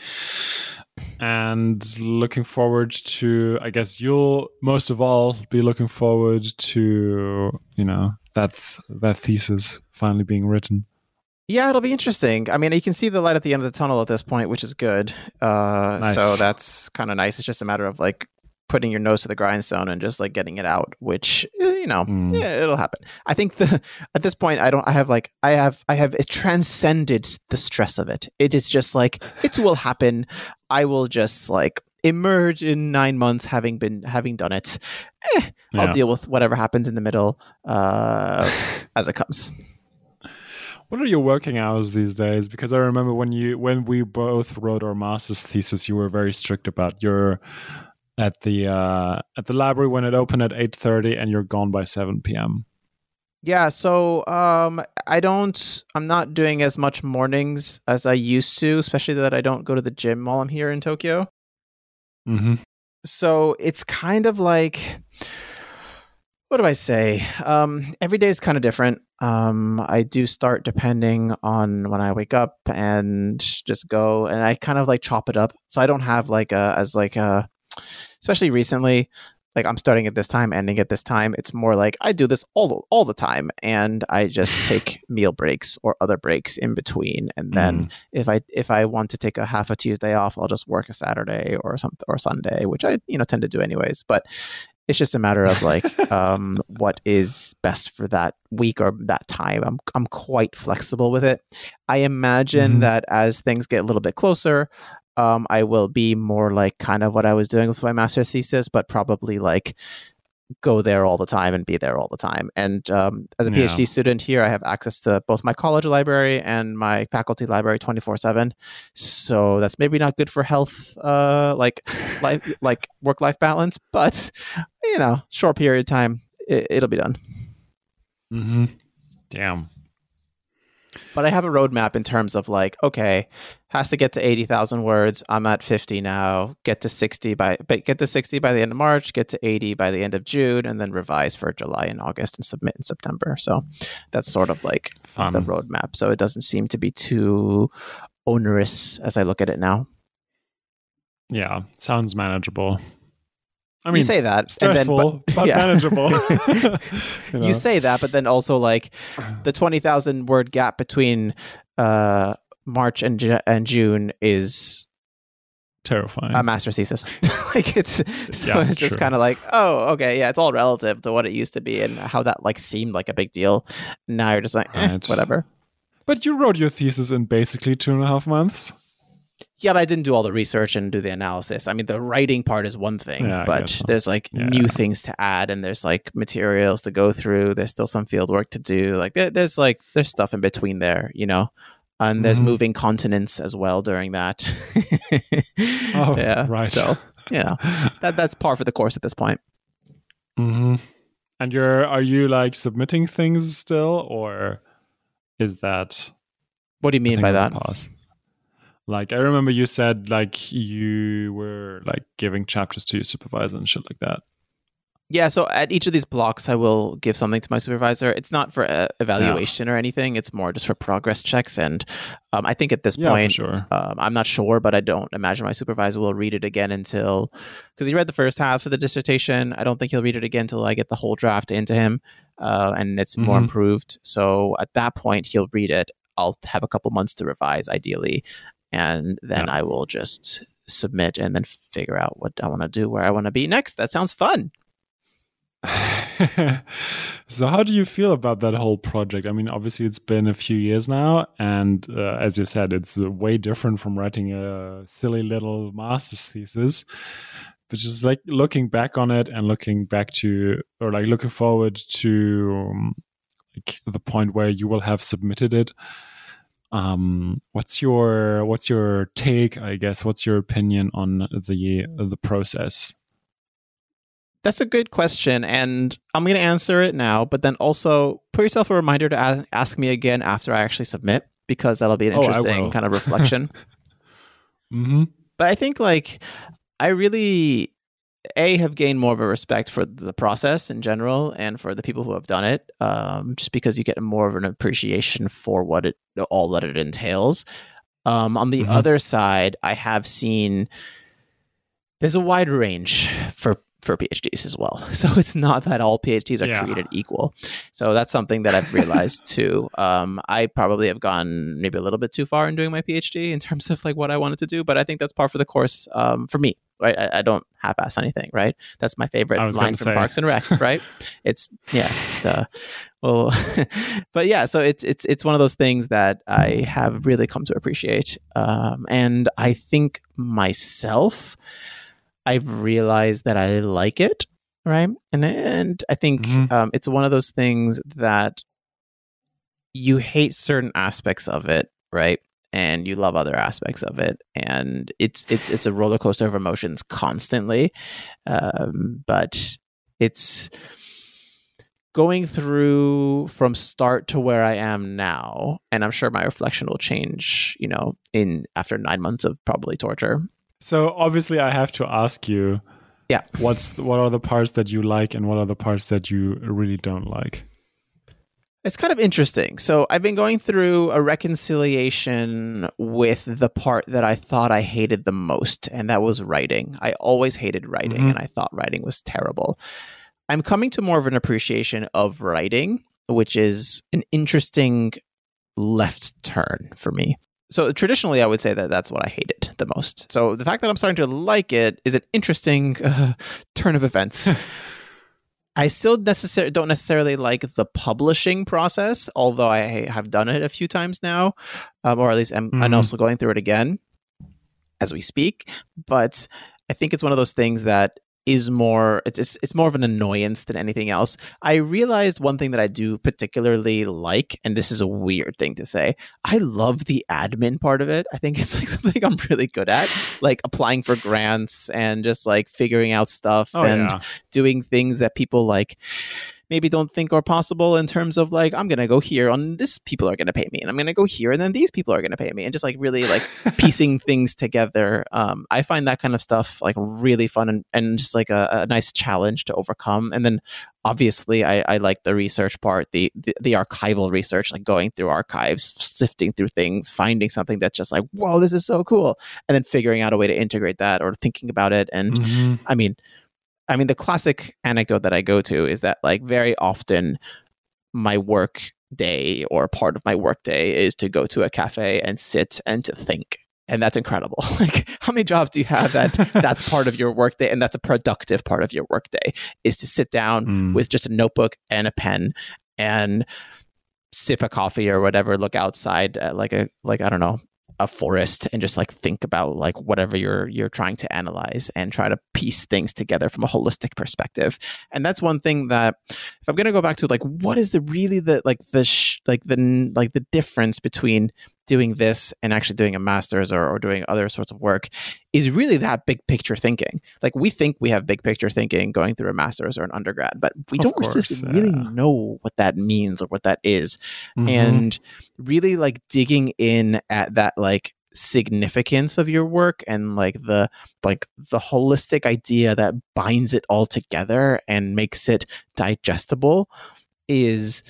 and looking forward to i guess you'll most of all be looking forward to you know that's that thesis finally being written. Yeah it'll be interesting. I mean you can see the light at the end of the tunnel at this point which is good. Uh, nice. so that's kind of nice. It's just a matter of like putting your nose to the grindstone and just like getting it out which eh, you know mm. yeah it'll happen. I think the at this point i don't i have like i have i have it transcended the stress of it. It is just like it will happen. I will just like emerge in nine months having been having done it. Eh, i'll deal with whatever happens in the middle uh as it comes. What are your working hours these days? Because I remember when you when we both wrote our master's thesis, you were very strict about your at the uh, at the library when it opened at 8:30 and you're gone by 7 p.m. Yeah, so um, I don't. I'm not doing as much mornings as I used to, especially that I don't go to the gym while I'm here in Tokyo. Mm-hmm. So it's kind of like, what do I say? Um, every day is kind of different. Um, I do start depending on when I wake up and just go, and I kind of like chop it up. So I don't have like a as like a especially recently like I'm starting at this time, ending at this time. It's more like I do this all all the time, and I just take meal breaks or other breaks in between. And then mm. if I if I want to take a half a Tuesday off, I'll just work a Saturday or something or Sunday, which I you know tend to do anyways. But it's just a matter of like um, what is best for that week or that time. I'm I'm quite flexible with it. I imagine mm. that as things get a little bit closer, um, I will be more like kind of what I was doing with my master's thesis, but probably like go there all the time and be there all the time. And um, as a yeah. PhD student here, I have access to both my college library and my faculty library 24 seven. So that's maybe not good for health, uh, like life, like work life balance, but you know, short period of time, it, will be done. Hmm. Damn. But I have a roadmap in terms of like, okay, has to get to eighty thousand words. I'm at fifty now. Get to sixty by, but get to sixty by the end of March. Get to eighty by the end of June, and then revise for July and August and submit in September. So that's sort of like Fun. the roadmap. So it doesn't seem to be too onerous as I look at it now. Yeah, sounds manageable. I mean, you say that, stressful, then, but, but yeah. manageable. you know? you say that, but then also like the twenty thousand word gap between uh, March and and June is terrifying. a master thesis. like it's so Yeah, it's just kind of like oh okay yeah it's all relative to what it used to be and how that like seemed like a big deal. Now you're just like eh, whatever. but you wrote your thesis in basically two and a half months. Yeah, but I didn't do all the research and do the analysis. I mean, the writing part is one thing, Yeah, but so. there's like Yeah. new things to add, and there's like materials to go through. There's still some field work to do. Like there, there's like there's stuff in between there, you know. And there's Mhm. moving continents as well during that. Oh, yeah, right. So you know that that's par for the course at this point. hmm And you're are you like submitting things still, or is that What do you mean by that? pause? Like I remember you said like you were like giving chapters to your supervisor and shit like that. Yeah, so at each of these blocks, I will give something to my supervisor. It's not for uh, evaluation or anything. It's more just for progress checks. And um, I think at this Yeah, point, sure. Um, I'm not sure, but I don't imagine my supervisor will read it again until because he read the first half of the dissertation. I don't think he'll read it again until I get the whole draft into him, uh, and it's more Mhm. improved. So at that point, he'll read it. I'll have a couple months to revise, ideally, and then I will just submit and then figure out what I want to do, where I want to be next. That sounds fun. so how do you feel about that whole project i mean obviously it's been a few years now and uh, as you said it's uh, way different from writing a silly little master's thesis but just like looking back on it and looking back to or like looking forward to um, like the point where you will have submitted it um what's your what's your take i guess what's your opinion on the the process That's a good question, and I'm going to answer it now. But then also put yourself a reminder to ask, ask me again after I actually submit, because that'll be an Oh, interesting will. kind of reflection. mm-hmm. but I think like I really a have gained more of a respect for the process in general and for the people who have done it, um, just because you get more of an appreciation for what it all that it entails. Um, on the Mhm. other side, I have seen there's a wide range for for PhDs as well. So it's not that all PhDs are Yeah. created equal. So that's something that I've realized too. Um, I probably have gone maybe a little bit too far in doing my PhD in terms of like what I wanted to do, but I think that's par for the course um, for me. Right, I, I don't half-ass anything. Right, that's my favorite line from say. Parks and Rec. Right, it's yeah, the well, but yeah. So it's it's it's one of those things that I have really come to appreciate, um, and I think myself. I've realized that I like it, right? And and I think Mhm. um, it's one of those things that you hate certain aspects of it, right? And you love other aspects of it, and it's it's it's a roller coaster of emotions constantly. Um, but it's going through from start to where I am now, and I'm sure my reflection will change. You know, in after nine months of probably torture. So obviously, I have to ask you. Yeah. What's what are the parts that you like, and what are the parts that you really don't like? It's kind of interesting. So I've been going through a reconciliation with the part that I thought I hated the most, and that was writing. I always hated writing, Mhm. and I thought writing was terrible. I'm coming to more of an appreciation of writing, which is an interesting left turn for me. So traditionally, I would say that that's what I hated the most. So the fact that I'm starting to like it is an interesting uh, turn of events. I still necessar- don't necessarily like the publishing process, although I have done it a few times now, um, or at least I'm, I'm Mhm. also going through it again as we speak. But I think it's one of those things that is more it's, it's more of an annoyance than anything else. I realized one thing that I do particularly like, and this is a weird thing to say. I love the admin part of it. I think it's like something I'm really good at, like applying for grants and just like figuring out stuff Oh and yeah. doing things that people like maybe don't think are possible in terms of like I'm gonna go here on this people are gonna pay me and I'm gonna go here and then these people are gonna pay me and just like really like piecing things together. Um, I find that kind of stuff like really fun and, and just like a, a nice challenge to overcome. And then obviously I, I like the research part, the, the, the archival research, like going through archives, sifting through things, finding something that's just like, whoa, this is so cool, and then figuring out a way to integrate that or thinking about it. And Mhm. I mean, I mean, the classic anecdote that I go to is that like very often my work day or part of my work day is to go to a cafe and sit and to think. And that's incredible. Like, how many jobs do you have that that's part of your workday and that's a productive part of your workday is to sit down Mm. with just a notebook and a pen and sip a coffee or whatever, look outside like a like I don't know a forest and just like think about like whatever you're you're trying to analyze and try to piece things together from a holistic perspective. And that's one thing that if i'm going to go back to like what is the really the like the sh- like the like the difference between doing this and actually doing a master's or, or doing other sorts of work is really that big picture thinking. Like we think we have big picture thinking going through a master's or an undergrad but we Of don't course, just really know what that means or what that is. Mhm. and really like digging in at that like significance of your work and like the like the holistic idea that binds it all together and makes it digestible is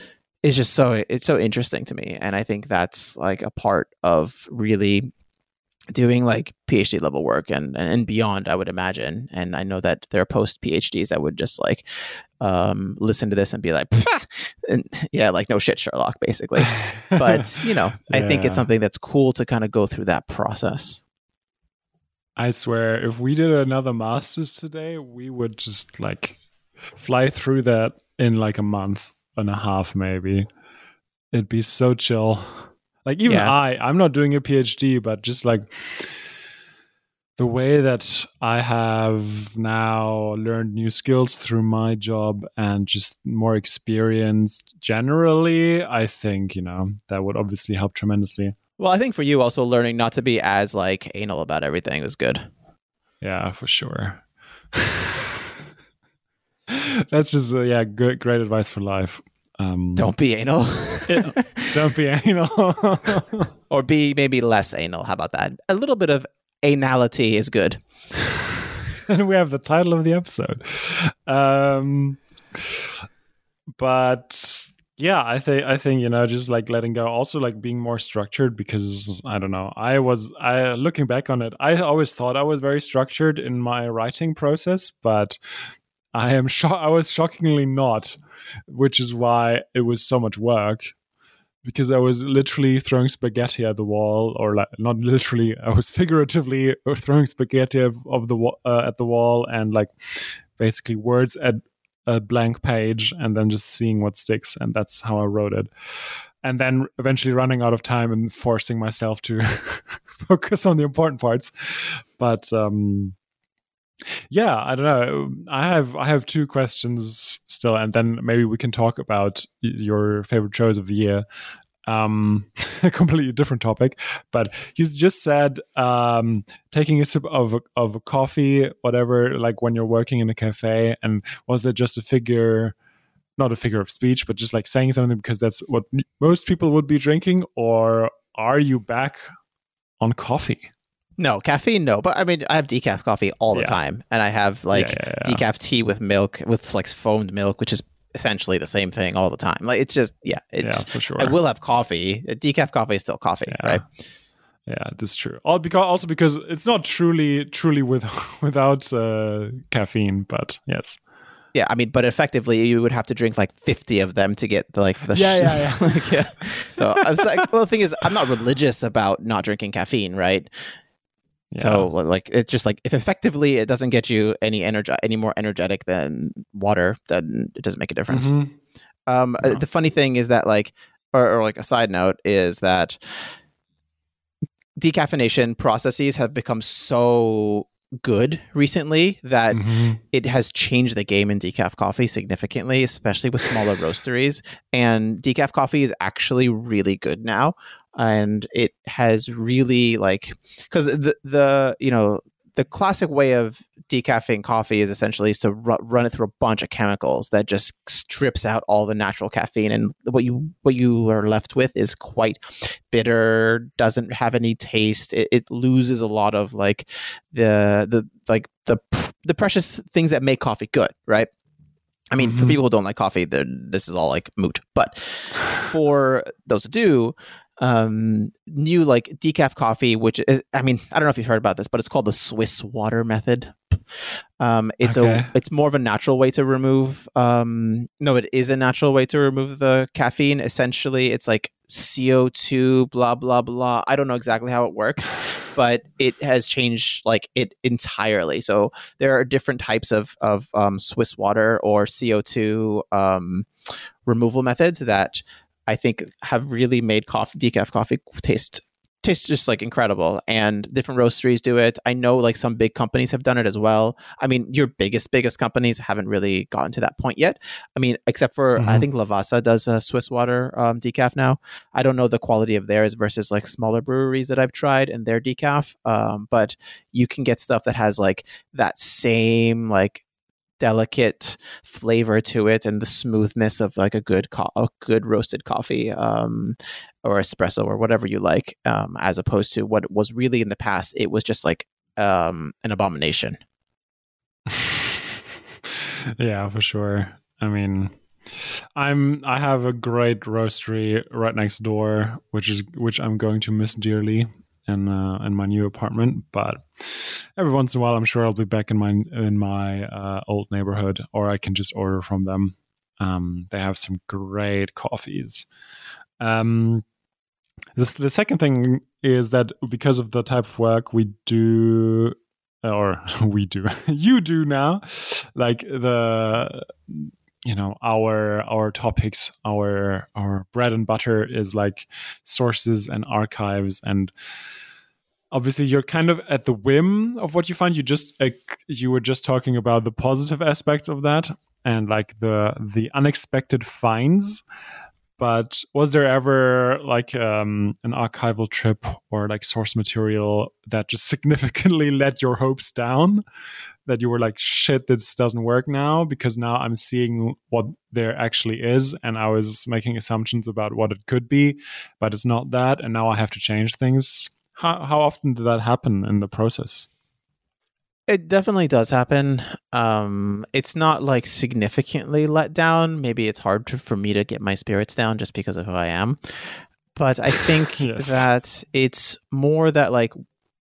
is just so it's so interesting to me. And i think that's like a part of really doing like phd level work and and beyond i would imagine. And i know that there are post phds that would just like um listen to this and be like and yeah like no shit sherlock basically. But you know i think it's something that's cool to kind of go through that process. I swear, if we did another masters today, we would just like fly through that in like a month and a half, maybe. It'd be so chill. Like even Yeah. I, I'm not doing a PhD, but just like the way that I have now learned new skills through my job and just more experience generally, I think, you know, that would obviously help tremendously. well i think for you also learning not to be as like anal about everything was good Yeah, for sure. That's just uh, yeah, good, great advice for life. Um, don't be anal don't be anal. or be maybe less anal how about that a little bit of anality is good and we have the title of the episode. Um, but yeah, I think I think you know just like letting go, also like being more structured because I don't know. I was I looking back on it, I always thought I was very structured in my writing process, but I am sho- I was shockingly not, which is why it was so much work. Because I was literally throwing spaghetti at the wall, or like not literally, I was figuratively throwing spaghetti of, of the uh, at the wall, and like basically words at a blank page, and then just seeing what sticks, and that's how I wrote it. And then eventually running out of time and forcing myself to focus on the important parts. But um, yeah, I don't know. I have I have two questions still, and then maybe we can talk about your favorite shows of the year. Um, a completely different topic, but you just said um, taking a sip of of a coffee, whatever, like when you're working in a cafe, and was it just a figure? Not a figure of speech, but just like saying something because that's what most people would be drinking, or are you back on coffee? No caffeine no but i mean i have decaf coffee all the Yeah. time and i have like Yeah, yeah, decaf tea with milk with like foamed milk which is essentially the same thing all the time like it's just yeah it's yeah, for sure. i will have coffee decaf coffee is still coffee right Yeah, that's true. All because also because it's not truly truly with without uh, caffeine, but yes. Yeah, I mean, but effectively, you would have to drink like fifty of them to get the, like the Yeah, yeah, yeah. like, yeah. So I was like, well, the thing is, I'm not religious about not drinking caffeine, right? Yeah. So like, it's just like if effectively it doesn't get you any energy, any more energetic than water, then it doesn't make a difference. Mhm. Um, uh, No. the funny thing is that like, or, or like a side note is that decaffeination processes have become so good recently that Mhm. it has changed the game in decaf coffee significantly, especially with smaller roasteries. And decaf coffee is actually really good now, and it has really like because the the you know the classic way of decaffeinating coffee is essentially is to ru- run it through a bunch of chemicals that just strips out all the natural caffeine, and what you what you are left with is quite bitter, doesn't have any taste. It, it loses a lot of like the the like the the precious things that make coffee good, right? I mean, mm-hmm. for people who don't like coffee, this is all like moot. But for those who do, um, new like decaf coffee, which is, I mean, I don't know if you've heard about this, but it's called the Swiss water method. Um, it's okay. a it's more of a natural way to remove. Um, no, it is a natural way to remove the caffeine. Essentially, it's like CO two, blah blah blah. I don't know exactly how it works, but it has changed like it entirely. So there are different types of of um, Swiss water or CO two um, removal methods that I think have really made coffee decaf coffee taste tastes just like incredible and different roasteries do it. I know like some big companies have done it as well. I mean your biggest biggest companies haven't really gotten to that point yet. I mean except for mm-hmm. i think lavazza does a swiss water um, decaf now. I don't know the quality of theirs versus like smaller breweries that i've tried and their decaf um, but you can get stuff that has like that same like delicate flavor to it and the smoothness of like a good co- a good roasted coffee um, or espresso or whatever you like um, as opposed to what was really in the past it was just like um, an abomination. Yeah for sure. I mean i'm i have a great roastery right next door which is which i'm going to miss dearly in uh, in my new apartment. But every once in a while, I'm sure I'll be back in my in my uh, old neighborhood, or I can just order from them. Um, they have some great coffees. Um, this, the second thing is that because of the type of work we do, or we do, you do now, like the you know our our topics our our bread and butter is like sources and archives and obviously you're kind of at the whim of what you find. You just uh, you were just talking about the positive aspects of that and like the the unexpected finds but was there ever like um, an archival trip or like source material that just significantly let your hopes down? That you were like shit this doesn't work now because now i'm seeing what there actually is and i was making assumptions about what it could be but it's not that and now i have to change things how, how often did that happen in the process it definitely does happen. Um, it's not like significantly let down. Maybe it's hard to, for me to get my spirits down just because of who I am. But I think yes. that it's more that like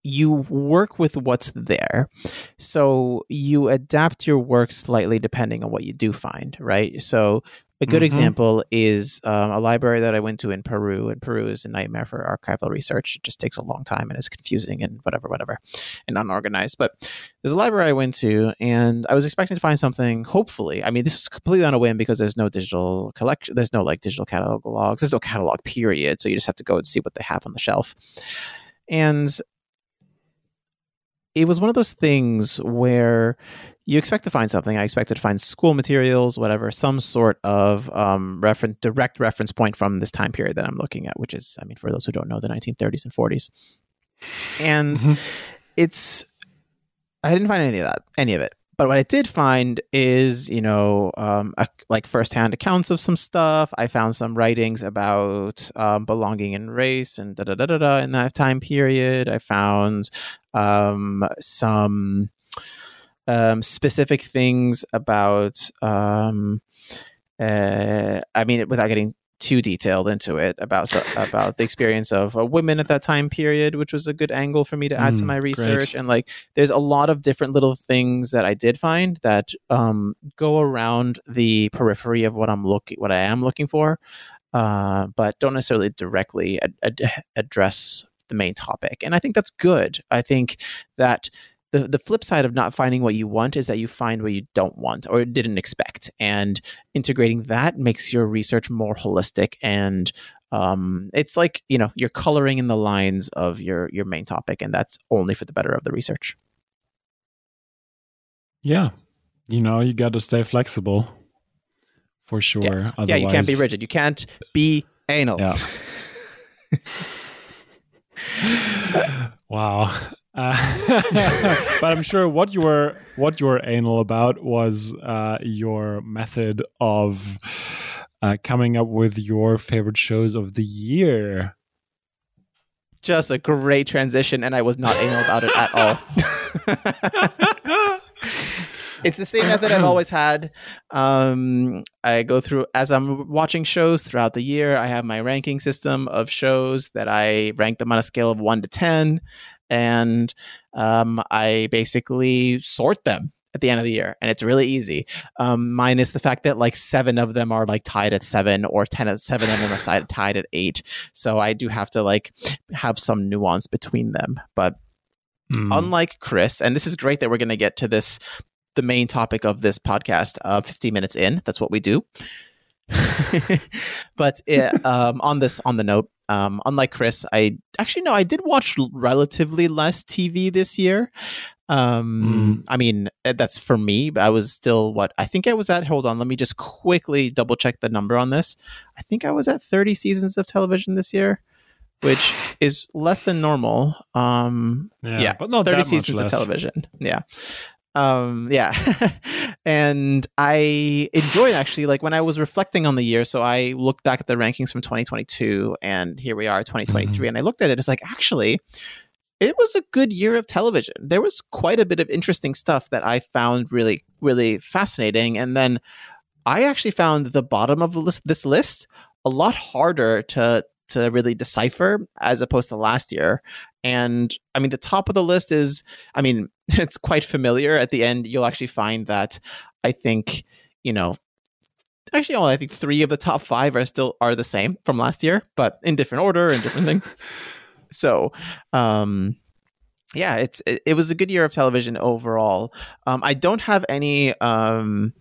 you work with what's there. So you adapt your work slightly depending on what you do find, right? So a good mm-hmm. example is um, a library that I went to in Peru, and Peru is a nightmare for archival research. It just takes a long time and it's confusing and whatever, whatever, and unorganized. But there's a library I went to, and I was expecting to find something. Hopefully, I mean, this is completely on a whim because there's no digital collection. There's no like digital catalog logs. There's no catalog period, so you just have to go and see what they have on the shelf. And it was one of those things where you expect to find something. I expected to find school materials, whatever, some sort of um, reference, direct reference point from this time period that I'm looking at, which is, I mean, for those who don't know, the 1930s and 40s. And mm-hmm. it's, I didn't find any of that, any of it. But what I did find is, you know, um, a, like firsthand accounts of some stuff. I found some writings about um, belonging and race and da da da da da in that time period. I found um, some um, specific things about. Um, uh, I mean, without getting too detailed into it about about the experience of uh, women at that time period, which was a good angle for me to add mm, to my research. Great. And like, there's a lot of different little things that I did find that um, go around the periphery of what I'm looking, what I am looking for, uh, but don't necessarily directly ad- ad- address the main topic. And I think that's good. I think that the the flip side of not finding what you want is that you find what you don't want or didn't expect, and integrating that makes your research more holistic and um, it's like you know you're coloring in the lines of your your main topic, and that's only for the better of the research. Yeah, you know you got to stay flexible for sure. Yeah. Otherwise... yeah, you can't be rigid. You can't be anal. Yeah. wow. Uh, but I'm sure what you were what you were anal about was uh, your method of uh, coming up with your favorite shows of the year. Just a great transition, and I was not anal about it at all. it's the same method I've always had. Um, I go through as I'm watching shows throughout the year. I have my ranking system of shows that I rank them on a scale of one to ten, and um, I basically sort them at the end of the year, and it's really easy. Um, minus the fact that like seven of them are like tied at seven, or ten at seven of them are tied at eight. So I do have to like have some nuance between them, but. Mm. Unlike Chris, and this is great that we're going to get to this the main topic of this podcast uh, 15 minutes in that's what we do but it, um, on this on the note um, unlike chris i actually no i did watch relatively less tv this year. Um, mm. i mean eh, that's for me but i was still what i think i was at hold on let me just quickly double check the number on this. I think i was at 30 seasons of television this year which is less than normal. Um yeah, yeah but not 30 seasons of television yeah um yeah and i enjoyed actually like when i was reflecting on the year so i looked back at the rankings from 2022 and here we are 2023 mm-hmm. and i looked at it it's like actually it was a good year of television there was quite a bit of interesting stuff that i found really really fascinating and then i actually found the bottom of this list a lot harder to to really decipher as opposed to last year. And I mean, the top of the list is, I mean, it's quite familiar. At the end, you'll actually find that I think, you know, actually, only I think three of the top five are still are the same from last year, but in different order and different things. So, um, yeah, it's it, it, was a good year of television overall. Um, I don't have any um,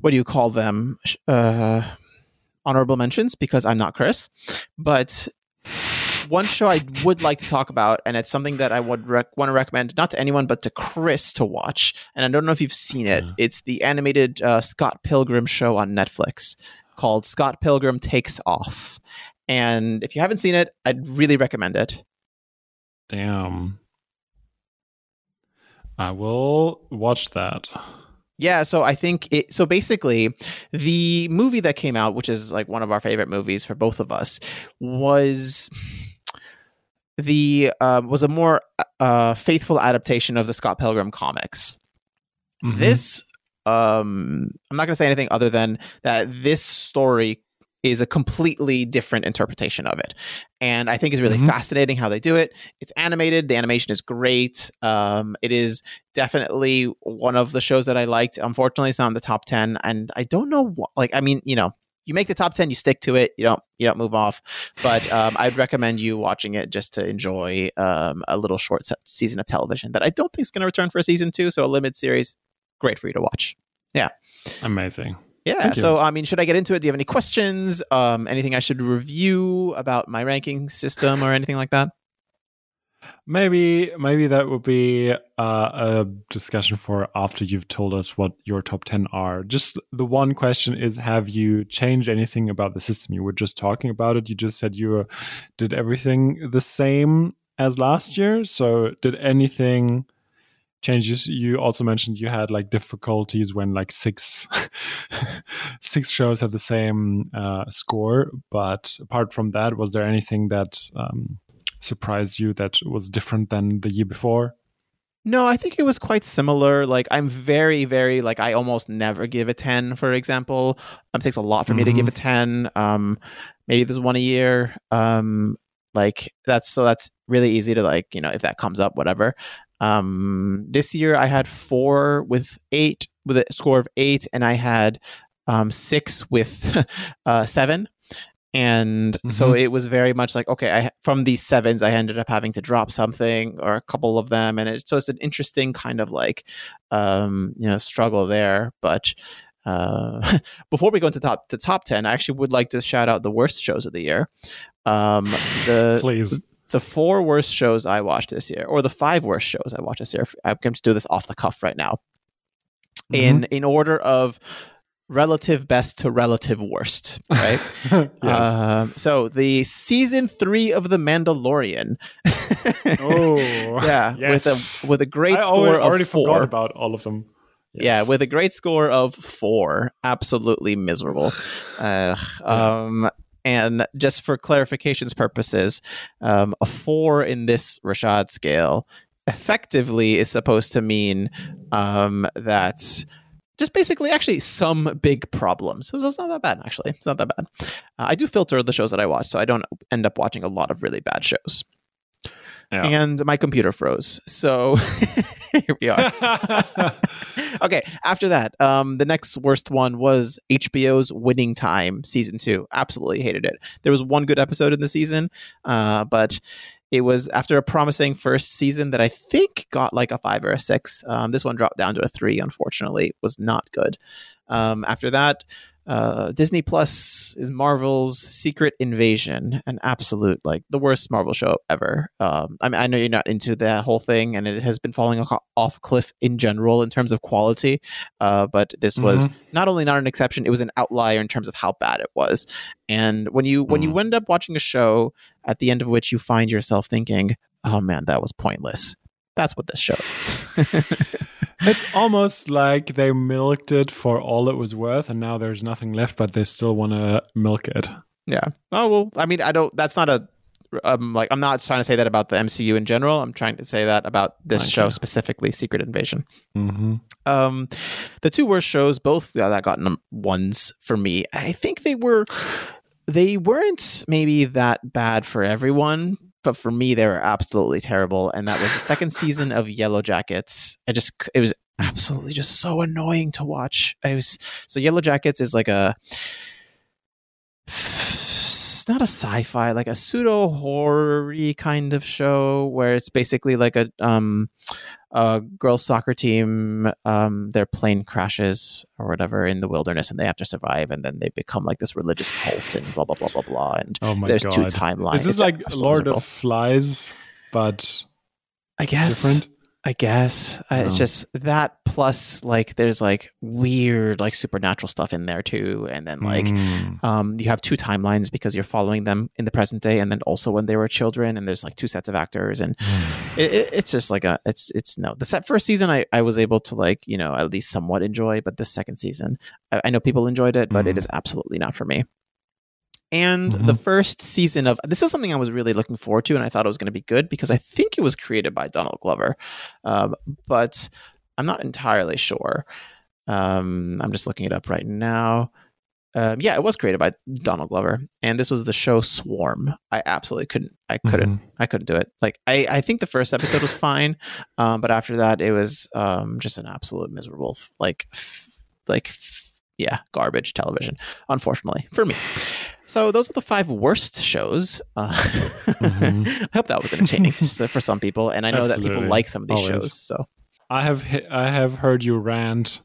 what do you call them? Uh, honorable mentions because I'm not Chris. But one show I would like to talk about, and it's something that I would rec- want to recommend not to anyone but to Chris to watch. And I don't know if you've seen it. Yeah. It's the animated uh, Scott Pilgrim show on Netflix called Scott Pilgrim Takes Off. And if you haven't seen it, I'd really recommend it. Damn. I will watch that. Yeah, so I think it. So basically, the movie that came out, which is like one of our favorite movies for both of us, was the uh, was a more uh, faithful adaptation of the Scott Pilgrim comics. Mm-hmm. This, um, I'm not going to say anything other than that. This story is a completely different interpretation of it. And I think is really mm-hmm. fascinating how they do it. It's animated, the animation is great. Um, it is definitely one of the shows that I liked. Unfortunately, it's not in the top 10. And I don't know what, like, I mean, you know, you make the top 10 you stick to it you don't you don't move off but um, i'd recommend you watching it just to enjoy um, a little short season of television that i don't think is going to return for a season two so a limited series great for you to watch yeah amazing yeah. So, I mean, should I get into it? Do you have any questions? Um, anything I should review about my ranking system or anything like that? Maybe, maybe that would be uh, a discussion for after you've told us what your top ten are. Just the one question is: Have you changed anything about the system? You were just talking about it. You just said you did everything the same as last year. So, did anything? changes you also mentioned you had like difficulties when like six six shows have the same uh, score but apart from that was there anything that um, surprised you that was different than the year before no, I think it was quite similar. Like I'm very, very like I almost never give a ten, for example. It takes a lot for mm-hmm. me to give mm-hmm. a ten. Um, maybe there's one a year. Um, like that's so that's really easy to like you know if that comes up, whatever. Um, this year I had four with eight with a score of eight, and I had um, six with uh, seven. And mm-hmm. so it was very much like, okay, I, from these sevens, I ended up having to drop something or a couple of them. And it, so it's an interesting kind of like, um, you know, struggle there. But uh, before we go into top, the top 10, I actually would like to shout out the worst shows of the year. Um, the, Please the four worst shows I watched this year, or the five worst shows I watched this year. I'm going to do this off the cuff right now. Mm-hmm. In in order of relative best to relative worst, right? yes. Um, so the season three of The Mandalorian. oh, yeah, yes. with a with a great I score already, of already four. forgot about all of them. Yeah, with a great score of four, absolutely miserable. Uh, um, and just for clarification's purposes, um, a four in this Rashaad scale effectively is supposed to mean um, that just basically actually some big problems. So it's not that bad, actually. It's not that bad. Uh, I do filter the shows that I watch, so I don't end up watching a lot of really bad shows. Yeah. And my computer froze. So here we are okay after that um the next worst one was hbo's winning time season two absolutely hated it there was one good episode in the season uh but it was after a promising first season that i think got like a five or a six. Um, this one dropped down to a three unfortunately. It was not good. Um, after that uh, Disney Plus is Marvel's Secret Invasion, an absolute like the worst Marvel show ever. Um, I mean, I know you're not into that whole thing, and it has been falling off cliff in general in terms of quality. Uh, but this was not only not an exception; it was an outlier in terms of how bad it was. And when you when you Mhm. end up watching a show at the end of which you find yourself thinking, "Oh man, that was pointless," that's what this show is. it's almost like they milked it for all it was worth, and now there's nothing left, but they still want to milk it. Yeah. Oh well, I mean, I don't. That's not a. Um, like I'm not trying to say that about the MCU in general. I'm trying to say that about this Thank show specifically, Secret Invasion. Mm-hmm. Um, the two worst shows, both uh, that got num- ones for me. I think they were. They weren't maybe that bad for everyone, but for me, they were absolutely terrible. And that was the second season of Yellowjackets. I just it was absolutely just so annoying to watch. I was so Yellowjackets is like a it's not a sci-fi like a pseudo horror kind of show where it's basically like a um a girls soccer team um their plane crashes or whatever in the wilderness and they have to survive and then they become like this religious cult and blah blah blah blah blah and Oh my there's god! two timelines Is this It's like Lord miserable. of Flies, but i guess different? I guess uh, it's Oh. just that plus like there's like weird like supernatural stuff in there too, and then like Mm. um, you have two timelines because you're following them in the present day, and then also when they were children, and there's like two sets of actors, and it, it, it's just like a it's it's no the set first season I I was able to like you know at least somewhat enjoy, but the second season I, I know people enjoyed it, but it Mhm. is absolutely not for me. And Mhm. the first season of this was something I was really looking forward to, and I thought it was going to be good because I think it was created by Donald Glover, um, but I'm not entirely sure. Um, I'm just looking it up right now. Um, yeah, it was created by Donald Glover, and this was the show Swarm. I absolutely couldn't. I couldn't. Mhm. I couldn't do it. Like I, I think the first episode was fine, um, but after that, it was um, just an absolute miserable, like, f- like, yeah, garbage television. Unfortunately for me. So those are the five worst shows. Uh, Mhm. I hope that was entertaining to, for some people, and I know that people like some of these Always. shows. So I have he- I have heard you rant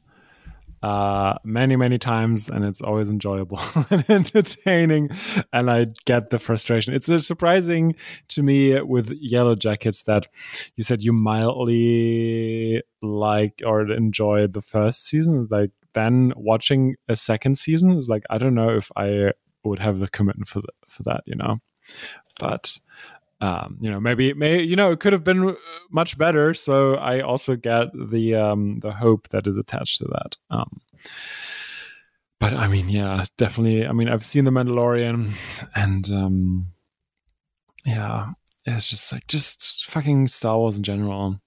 uh, many many times, and it's always enjoyable and entertaining. And I get the frustration. It's uh, surprising to me with Yellowjackets that you said you mildly like or enjoy the first season. Like then watching a second season is like I don't know if I would have the commitment for th- for that, you know. But um, you know, maybe, may you know, it could have been uh, much better. So I also get the um, the hope that is attached to that. Um, but I mean, yeah, definitely. I mean, I've seen the Mandalorian, and um, yeah, it's just like just fucking Star Wars in general.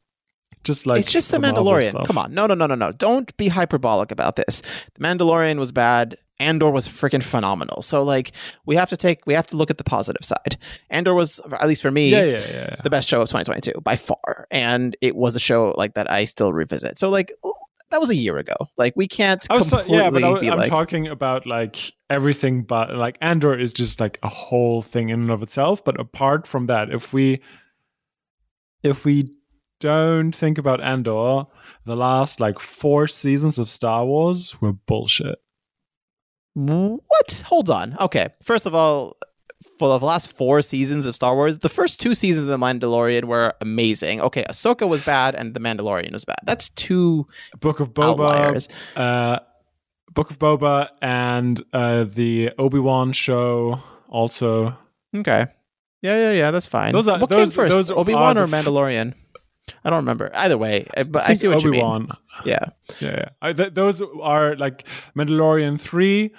Just like it's just the, Marvel Mandalorian. Come on, no, no, no, no, no. Don't be hyperbolic about this. The Mandalorian was bad. Andor was freaking phenomenal. So like, we have to take, we have to look at the positive side. Andor was, at least for me, Yeah, yeah, yeah. the best show of 2022 by far, and it was a show like that I still revisit. So like, oh, that was a year ago. Like, we can't I was completely yeah, but I, am like, talking about like everything, but like Andor is just like a whole thing in and of itself. But apart from that, if we if we don't think about Andor, the last like four seasons of Star Wars were bullshit. What? Hold on. Okay. First of all, for the last four seasons of Star Wars, the first two seasons of The Mandalorian were amazing. Okay, Ahsoka was bad and The Mandalorian was bad. That's two Book of Boba, outliers. uh, Book of Boba and uh, the Obi Wan show also. Okay. Yeah, yeah, yeah. That's fine. Those are- what those- came first, those Obi Wan or f- Mandalorian? I don't remember. Either way, uh, but I, think see what you mean. Yeah. Yeah, yeah. I, th- those are like Mandalorian three,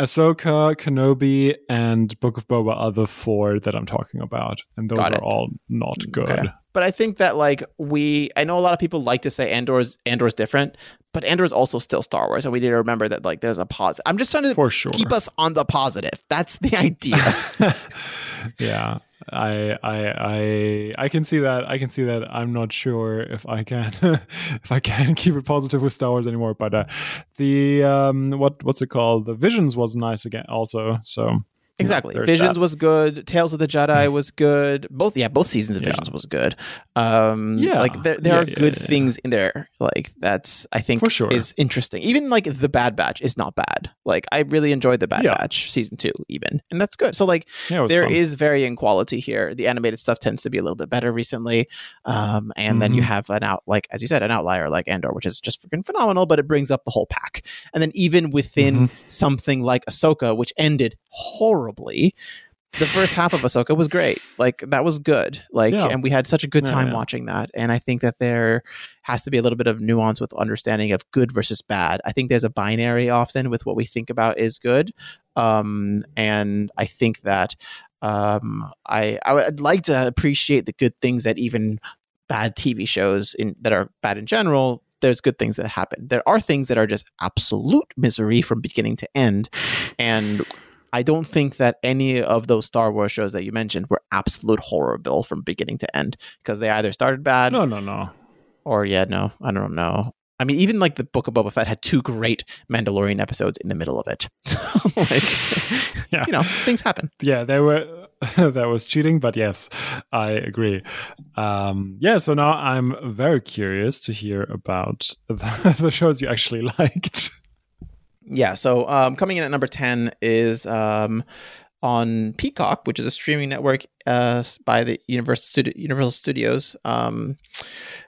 Ahsoka, Kenobi, and Book of Boba are the four that I'm talking about, and those are all not good. Okay. But I think that like we, I know a lot of people like to say Andor's Andor's different, but Andor's also still Star Wars, and we need to remember that like there's a pause. I'm just trying to For sure. keep us on the positive. That's the idea. yeah. I I I I can see that. I can see that. I'm not sure if I can if I can keep it positive with Star Wars anymore. But uh, the um what what's it called? The Visions was nice again also. So Exactly. Visions that. was good. Tales of the Jedi was good. Both, yeah, both seasons of Yeah. Visions was good. Um, Yeah. like there, there Yeah, are yeah, good things in there. Like that's, I think, For sure. is interesting. Even like the Bad Batch is not bad. Like I really enjoyed the Bad. Batch season two, even, and that's good. So like there fun. is varying quality here. The animated stuff tends to be a little bit better recently, um, and then you Mhm. have an out, like as you said, an outlier like Andor, which is just freaking phenomenal, but it brings up the whole pack. And then even within Mhm. something like Ahsoka, which ended horribly. The first half of Ahsoka was great. Like that was good. Like Yeah. and we had such a good Yeah, time yeah. watching that. And I think that there has to be a little bit of nuance with understanding of good versus bad. I think there's a binary often with what we think about is good. Um and I think that um I I would like to appreciate the good things that even bad TV shows in that are bad in general there's good things that happen. There are things that are just absolute misery from beginning to end. And I don't think that any of those Star Wars shows that you mentioned were absolute horrible from beginning to end because they either started bad No, no, no. or, yeah, no, I don't know. I mean, even like the Book of Boba Fett had two great Mandalorian episodes in the middle of it. So, like, Yeah. you know, things happen. yeah, they were that was cheating, but yes, I agree. Um, yeah, so now I'm very curious to hear about the, the shows you actually liked. Yeah. So um, coming in at number 10 is um, on Peacock, which is a streaming network uh, by the Universal, Studi- Universal Studios. Um,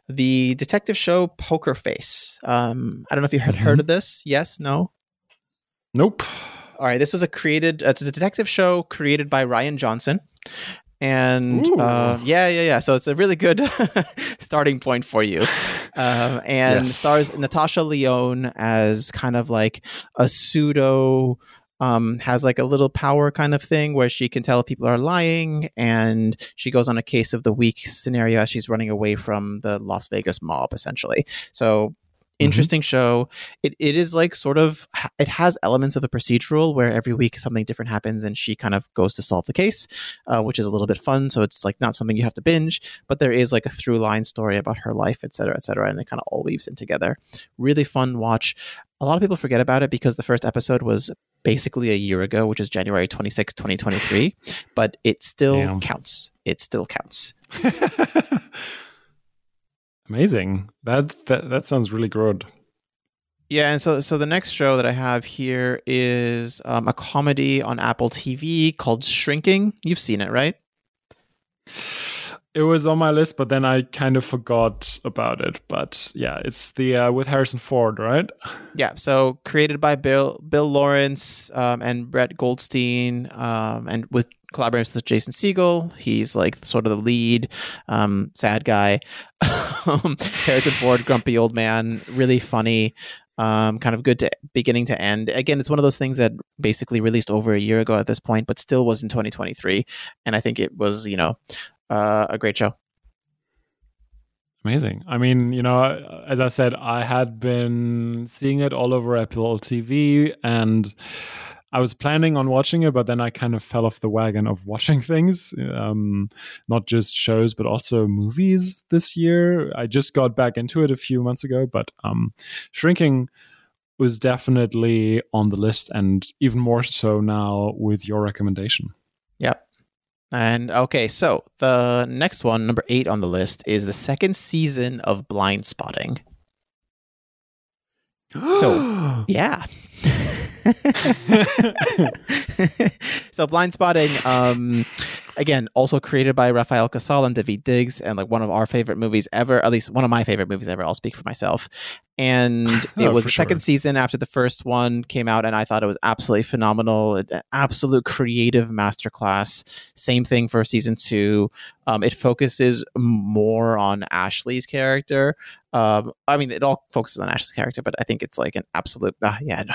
the detective show Poker Face. Um, I don't know if you had heard Mhm. of this. Yes? No? Nope. All right. This was a created, uh, it's a detective show created by Rian Johnson. And uh, yeah, yeah, yeah. So it's a really good starting point for you. Um, and Yes. stars Natasha Lyonne as kind of like a pseudo, um, has like a little power kind of thing where she can tell if people are lying. And she goes on a case of the week scenario as she's running away from the Las Vegas mob, essentially. So interesting show. It, it is like sort of it has elements of a procedural where every week something different happens and she kind of goes to solve the case uh, which is a little bit fun. So it's like not something you have to binge but there is like a through line story about her life et cetera et cetera and it kind of all weaves in together. Really fun watch. A lot of people forget about it because the first episode was basically a year ago which is january 26 2023 but it still Damn. counts. It still counts Amazing. That, that that sounds really good. Yeah, and so so the next show that I have here is um, a comedy on Apple TV called Shrinking. You've seen it, right? It was on my list, but then I kind of forgot about it. But yeah, it's the uh, with Harrison Ford, right? Yeah. So created by Bill Bill Lawrence um, and Brett Goldstein, um, and with collaborations with Jason Segel. He's like sort of the lead um, sad guy. Um, Harrison Ford, grumpy old man, really funny. Um, kind of good to beginning to end. Again, it's one of those things that basically released over a year ago at this point, but still was in 2023, and I think it was you know uh, a great show. Amazing. I mean, you know, as I said, I had been seeing it all over Apple TV and I was planning on watching it, but then I kind of fell off the wagon of watching things, um, not just shows, but also movies this year. I just got back into it a few months ago, but um, Shrinking was definitely on the list and even more so now with your recommendation. Yep. And okay, so the next one, number eight on the list, is the second season of Blindspotting. So, Yeah. so Blindspotting um, again, also created by Rafael Casal and Daveed Diggs, and like one of our favorite movies ever, at least one of my favorite movies ever. I'll speak for myself. And it Oh, was for the second season after the first one came out, and I thought it was absolutely phenomenal. An absolute creative masterclass. Same thing for season two. Um, it focuses more on Ashley's character. Um, I mean, it all focuses on Ashley's character, but I think it's like an absolute, uh, yeah, no,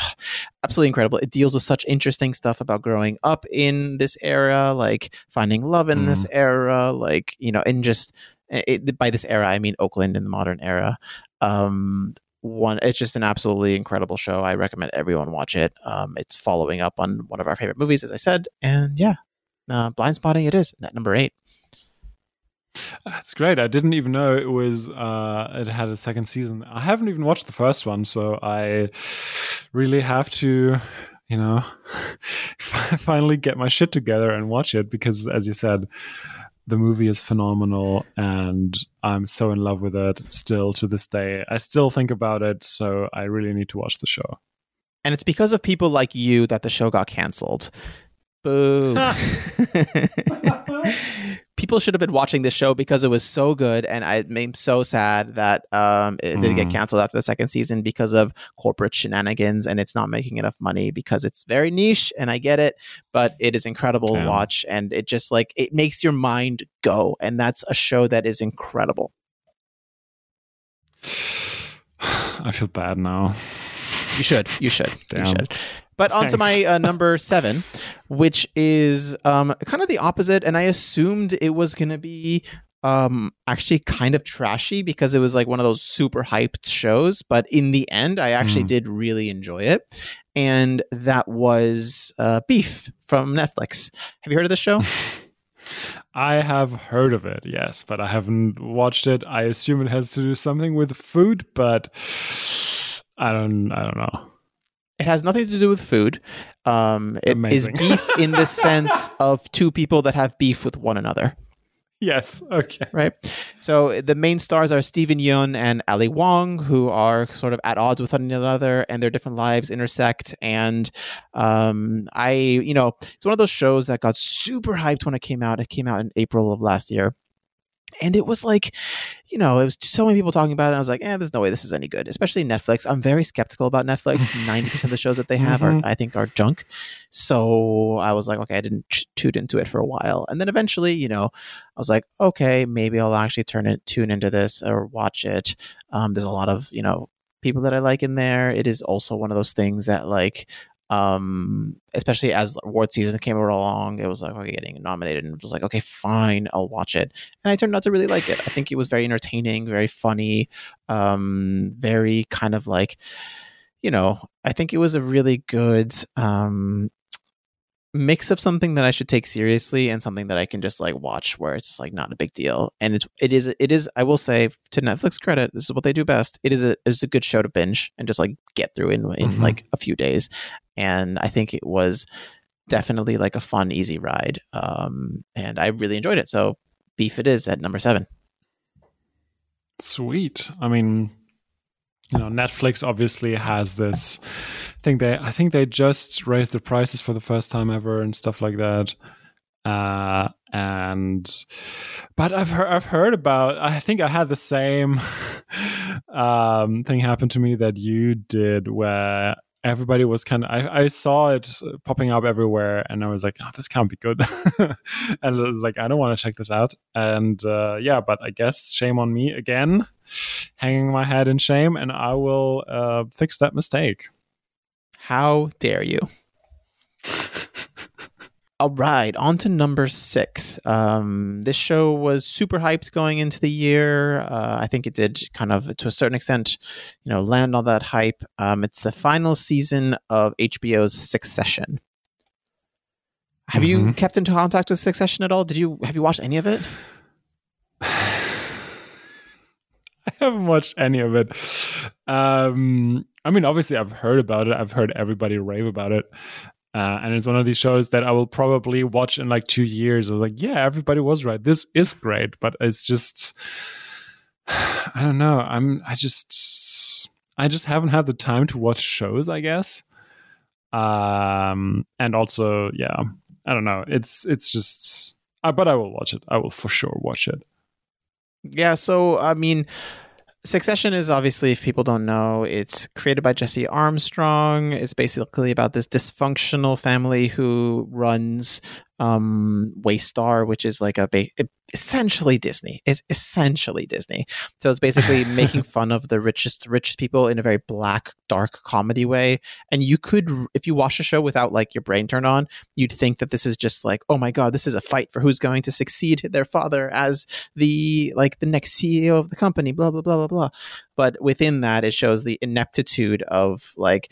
absolutely incredible. It deals with such interesting stuff about growing up in this era, like finding love in this era, like you know, and just it, by this era, I mean Oakland in the modern era. Um, one, it's just an absolutely incredible show. I recommend everyone watch it. Um, it's following up on one of our favorite movies, as I said, and yeah, uh, Blindspotting it is at number eight. That's great. I didn't even know it was uh it had a second season. I haven't even watched the first one, so I really have to, you know, finally get my shit together and watch it because as you said, the movie is phenomenal and I'm so in love with it still to this day. I still think about it, so I really need to watch the show. And it's because of people like you that the show got canceled. Boo. people should have been watching this show because it was so good and I am so sad that um, it didn't get Mhm. canceled after the second season because of corporate shenanigans and it's not making enough money because it's very niche and I get it but it is incredible to watch and it just like it makes your mind go and that's a show that is incredible I feel bad now. You should. You should. Damn. You should. But on to my uh, number seven, which is um, kind of the opposite. And I assumed it was going to be um, actually kind of trashy because it was like one of those super hyped shows. But in the end, I actually Mm. did really enjoy it. And that was uh, Beef from Netflix. Have you heard of this show? I have heard of it, yes, but I haven't watched it. I assume it has to do something with food, but I don't I don't know. It has nothing to do with food. Um, it is Amazing. beef in the sense of two people that have beef with one another. Yes, okay. right? So the main stars are Steven Yeun and Ali Wong, who are sort of at odds with one another, and their different lives intersect. And um, I, you know, it's one of those shows that got super hyped when it came out. It came out in April of last year. And it was like, you know, it was so many people talking about it. And I was like, eh, there's no way this is any good, especially Netflix. I'm very skeptical about Netflix. 90% of the shows that they have are, Mhm. I think, are junk. So I was like, okay, I didn't ch- tune into it for a while. And then eventually, you know, I was like, okay, maybe I'll actually turn it, tune into this or watch it. Um, there's a lot of, you know, people that I like in there. It is also one of those things that like, um, especially as award season came along, it was like, okay, getting nominated and it was like, okay, fine, I'll watch it. And I turned out to really like it. I think it was very entertaining, very funny, um, very kind of like, you know, I think it was a really good, um, mix of something that I should take seriously and something that I can just like watch where it's just like not a big deal. And it's it is it is I will say to Netflix credit, this is what they do best. It is a it's a good show to binge and just like get through in in Mhm. like a few days. And I think it was definitely like a fun, easy ride. Um and I really enjoyed it. So beef it is at number seven. Sweet. I mean, you know, Netflix obviously has this thing. They, I think they just raised the prices for the first time ever and stuff like that. Uh, and, but I've heard, I've heard about. I think I had the same um, thing happen to me that you did, where everybody was kind of. I, I saw it popping up everywhere, and I was like, "Oh, this can't be good." and it was like, "I don't want to check this out." And uh, yeah, but I guess shame on me again, hanging my head in shame, and I will uh, fix that mistake. How dare you? All right, on to number six. Um, this show was super hyped going into the year. Uh, I think it did kind of, to a certain extent, you know, land on that hype. Um, it's the final season of HBO's Succession. Have you Mhm. kept into contact with Succession at all? Did you have you watched any of it? I haven't watched any of it. Um, I mean, obviously, I've heard about it. I've heard everybody rave about it. Uh, and it's one of these shows that I will probably watch in like two years. I was like, yeah, everybody was right. This is great, but it's just, I don't know. I'm, I just, I just haven't had the time to watch shows. I guess. Um, and also, yeah, I don't know. It's, it's just, Uh, but I will watch it. I will for sure watch it. Yeah, so I mean, Succession is obviously, if people don't know, it's created by Jesse Armstrong. It's basically about this dysfunctional family who runs um, Waystar, which is like a ba- essentially Disney. It's essentially Disney. So it's basically making fun of the richest richest people in a very black, dark comedy way. And you could, if you watch the show without like your brain turned on, you'd think that this is just like, oh my god, this is a fight for who's going to succeed their father as the like the next CEO of the company. Blah blah blah blah blah. But within that, it shows the ineptitude of like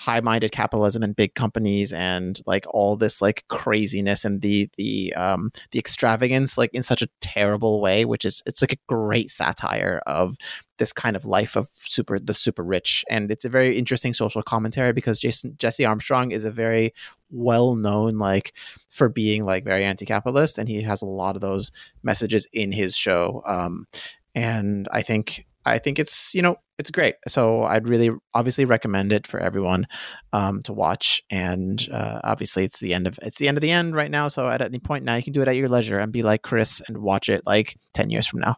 high-minded capitalism and big companies and like all this like craziness and the the um the extravagance like in such a terrible way which is it's like a great satire of this kind of life of super the super rich. And it's a very interesting social commentary because Jason Jesse Armstrong is a very well known like for being like very anti-capitalist and he has a lot of those messages in his show. Um and I think I think it's you know it's great. So I'd really obviously recommend it for everyone um, to watch. And uh, obviously it's the end of it's the end of the end right now. So at any point now you can do it at your leisure and be like Chris and watch it like ten years from now.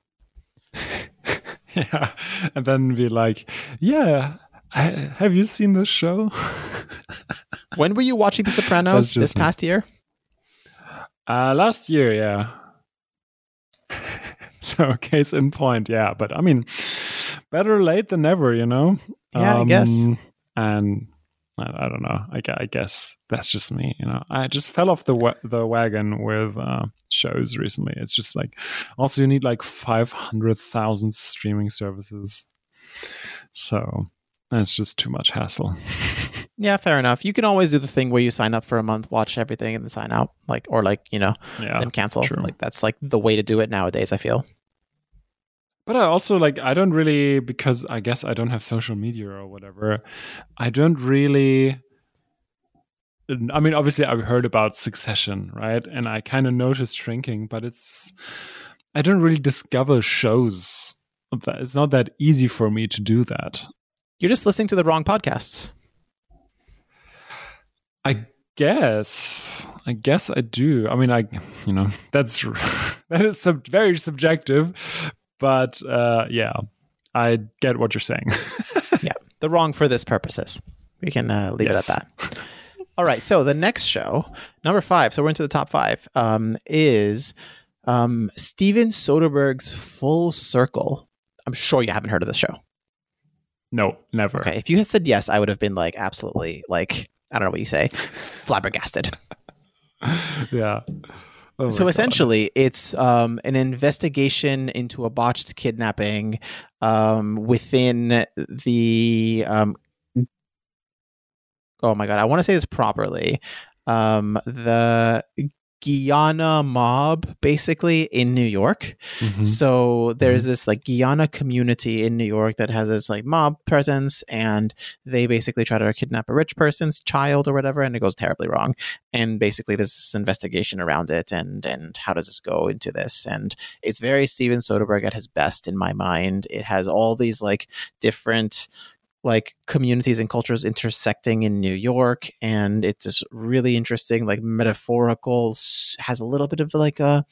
yeah, and then be like, yeah. I, have you seen this show? when were you watching The Sopranos this past me. year? Uh, last year, yeah. so case in point, yeah. But I mean, better late than never, you know. Yeah, um, I guess. Um, and I, I, don't know. I, I, guess that's just me, you know. I just fell off the wa- the wagon with uh, shows recently. It's just like, also you need like five hundred thousand streaming services, so that's just too much hassle. Yeah, fair enough. You can always do the thing where you sign up for a month, watch everything, and then sign out, like or like you know, yeah, then cancel. True. Like that's like the way to do it nowadays. I feel. But I also like I don't really because I guess I don't have social media or whatever. I don't really. I mean, obviously, I've heard about Succession, right? And I kind of noticed shrinking, but it's I don't really discover shows. It's not that easy for me to do that. You're just listening to the wrong podcasts. I guess. I guess I do. I mean, I, you know, that's that is sub- very subjective, but uh, yeah, I get what you're saying. yeah, the wrong for this purposes. We can uh, leave yes. it at that. All right. So the next show, number five. So we're into the top five. Um, is um, Steven Soderbergh's Full Circle. I'm sure you haven't heard of this show. No, never. Okay. If you had said yes, I would have been like absolutely like I don't know what you say, flabbergasted. yeah. Oh so essentially, it's um, an investigation into a botched kidnapping um, within the. Um, oh my god, I want to say this properly. Um, the Guyana mob basically in New York. Mm-hmm. So there's mm-hmm. this like Guyana community in New York that has this like mob presence and they basically try to kidnap a rich person's child or whatever and it goes terribly wrong. And basically there's this investigation around it and and how does this go into this? And it's very Steven Soderbergh at his best in my mind. It has all these like different like communities and cultures intersecting in New York, and it's just really interesting, like metaphorical, has a little bit of like a,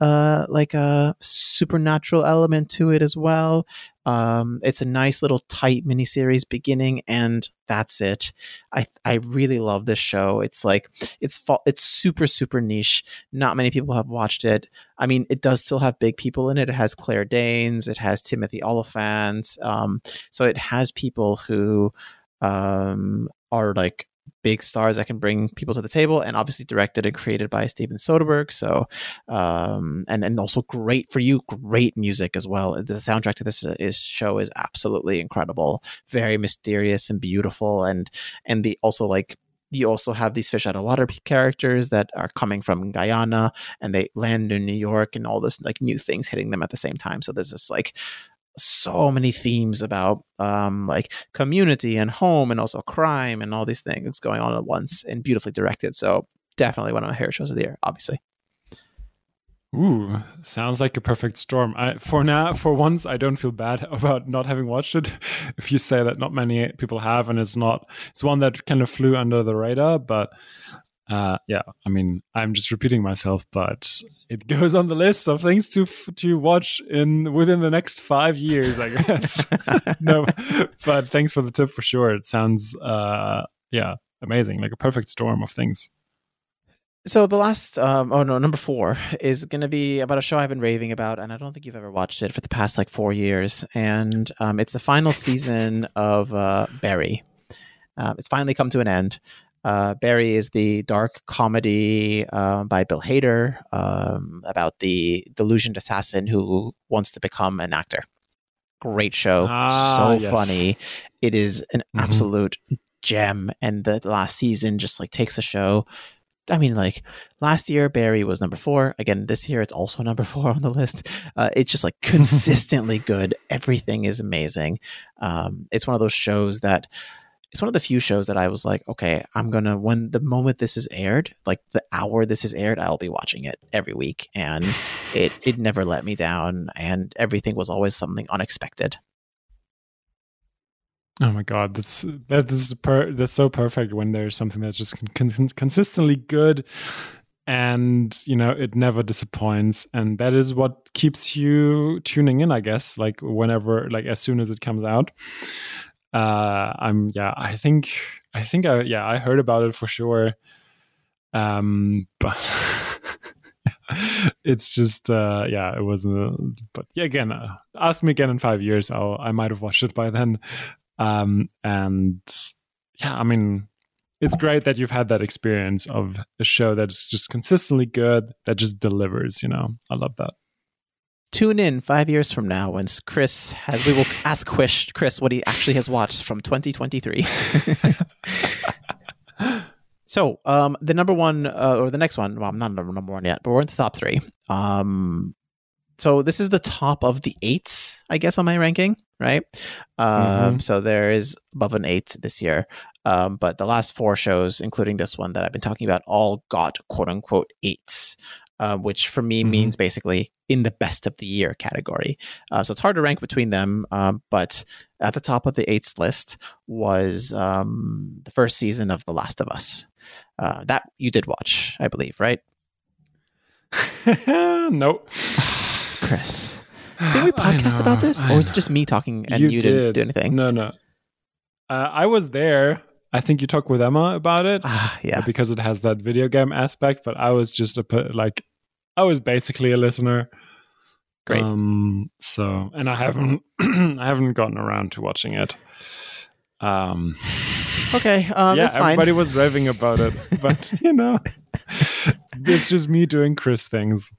uh, like a supernatural element to it as well. Um, it's a nice little tight miniseries beginning, and that's it. I I really love this show. It's like it's it's super super niche. Not many people have watched it. I mean, it does still have big people in it. It has Claire Danes. It has Timothy Olyphant. Um, so it has people who um, are like big stars that can bring people to the table and obviously directed and created by Steven Soderbergh. So, um, and, and also great for you, great music as well. The soundtrack to this is, show is absolutely incredible, very mysterious and beautiful. And, and the also like, you also have these fish out of water characters that are coming from Guyana and they land in New York and all this like new things hitting them at the same time. So there's this like so many themes about um, like community and home and also crime and all these things going on at once and beautifully directed. So definitely one of my favorite shows of the year, obviously. Ooh, sounds like a perfect storm. I, for now, for once, I don't feel bad about not having watched it. If you say that not many people have, and it's not, it's one that kind of flew under the radar. But uh, yeah, I mean, I'm just repeating myself, but it goes on the list of things to to watch in within the next five years, I guess. no, but thanks for the tip for sure. It sounds, uh, yeah, amazing, like a perfect storm of things. So the last, um, oh no, number four is going to be about a show I've been raving about, and I don't think you've ever watched it for the past like four years. And um, it's the final season of uh, Barry. Uh, it's finally come to an end. Uh, Barry is the dark comedy uh, by Bill Hader um, about the delusioned assassin who wants to become an actor. Great show, Ah, so yes. funny. It is an Mhm. absolute gem, and the last season just like takes the show. I mean, like last year, Barry was number four. Again, this year it's also number four on the list. Uh, it's just like consistently good. Everything is amazing. Um, it's one of those shows that it's one of the few shows that I was like, okay, I'm gonna when the moment this is aired, like the hour this is aired, I'll be watching it every week, and it it never let me down, and everything was always something unexpected. Oh my god, that's that is per, that's so perfect when there's something that's just con- con- consistently good, and you know it never disappoints, and that is what keeps you tuning in, I guess. Like whenever, like as soon as it comes out, uh, I'm yeah, I think I think I yeah I heard about it for sure, um, but. it's just uh yeah it was uh, but yeah again uh, ask me again in five years i'll i might have watched it by then. Um and yeah i mean it's great that you've had that experience of a show that's just consistently good that just delivers you know? I love that Tune in five years from now when Chris has. We will ask Chris, Chris what he actually has watched from 2023. so, um, the number one uh, or the next one. Well, I'm not number number one yet, but we're into top three. Um, so this is the top of the eights, I guess, on my ranking, right? Um, Mhm. so there is above an eight this year. Um, but the last four shows, including this one that I've been talking about, all got quote unquote eights, uh, which for me Mhm. means basically in the best of the year category. Uh, so it's hard to rank between them. Um, but at the top of the eights list was um, the first season of The Last of Us. Uh, that you did watch, I believe, right? no Chris. Did we podcast about this? Or was it just me talking and you, didn't do anything? no no uh, i was there i think you talked with emma about it Ah, yeah. because it has that video game aspect but i was just a like i was basically a listener Great. um so and i haven't i haven't gotten around to watching it um Okay, um, yeah that's fine. everybody was raving about it but you know it's just me doing chris things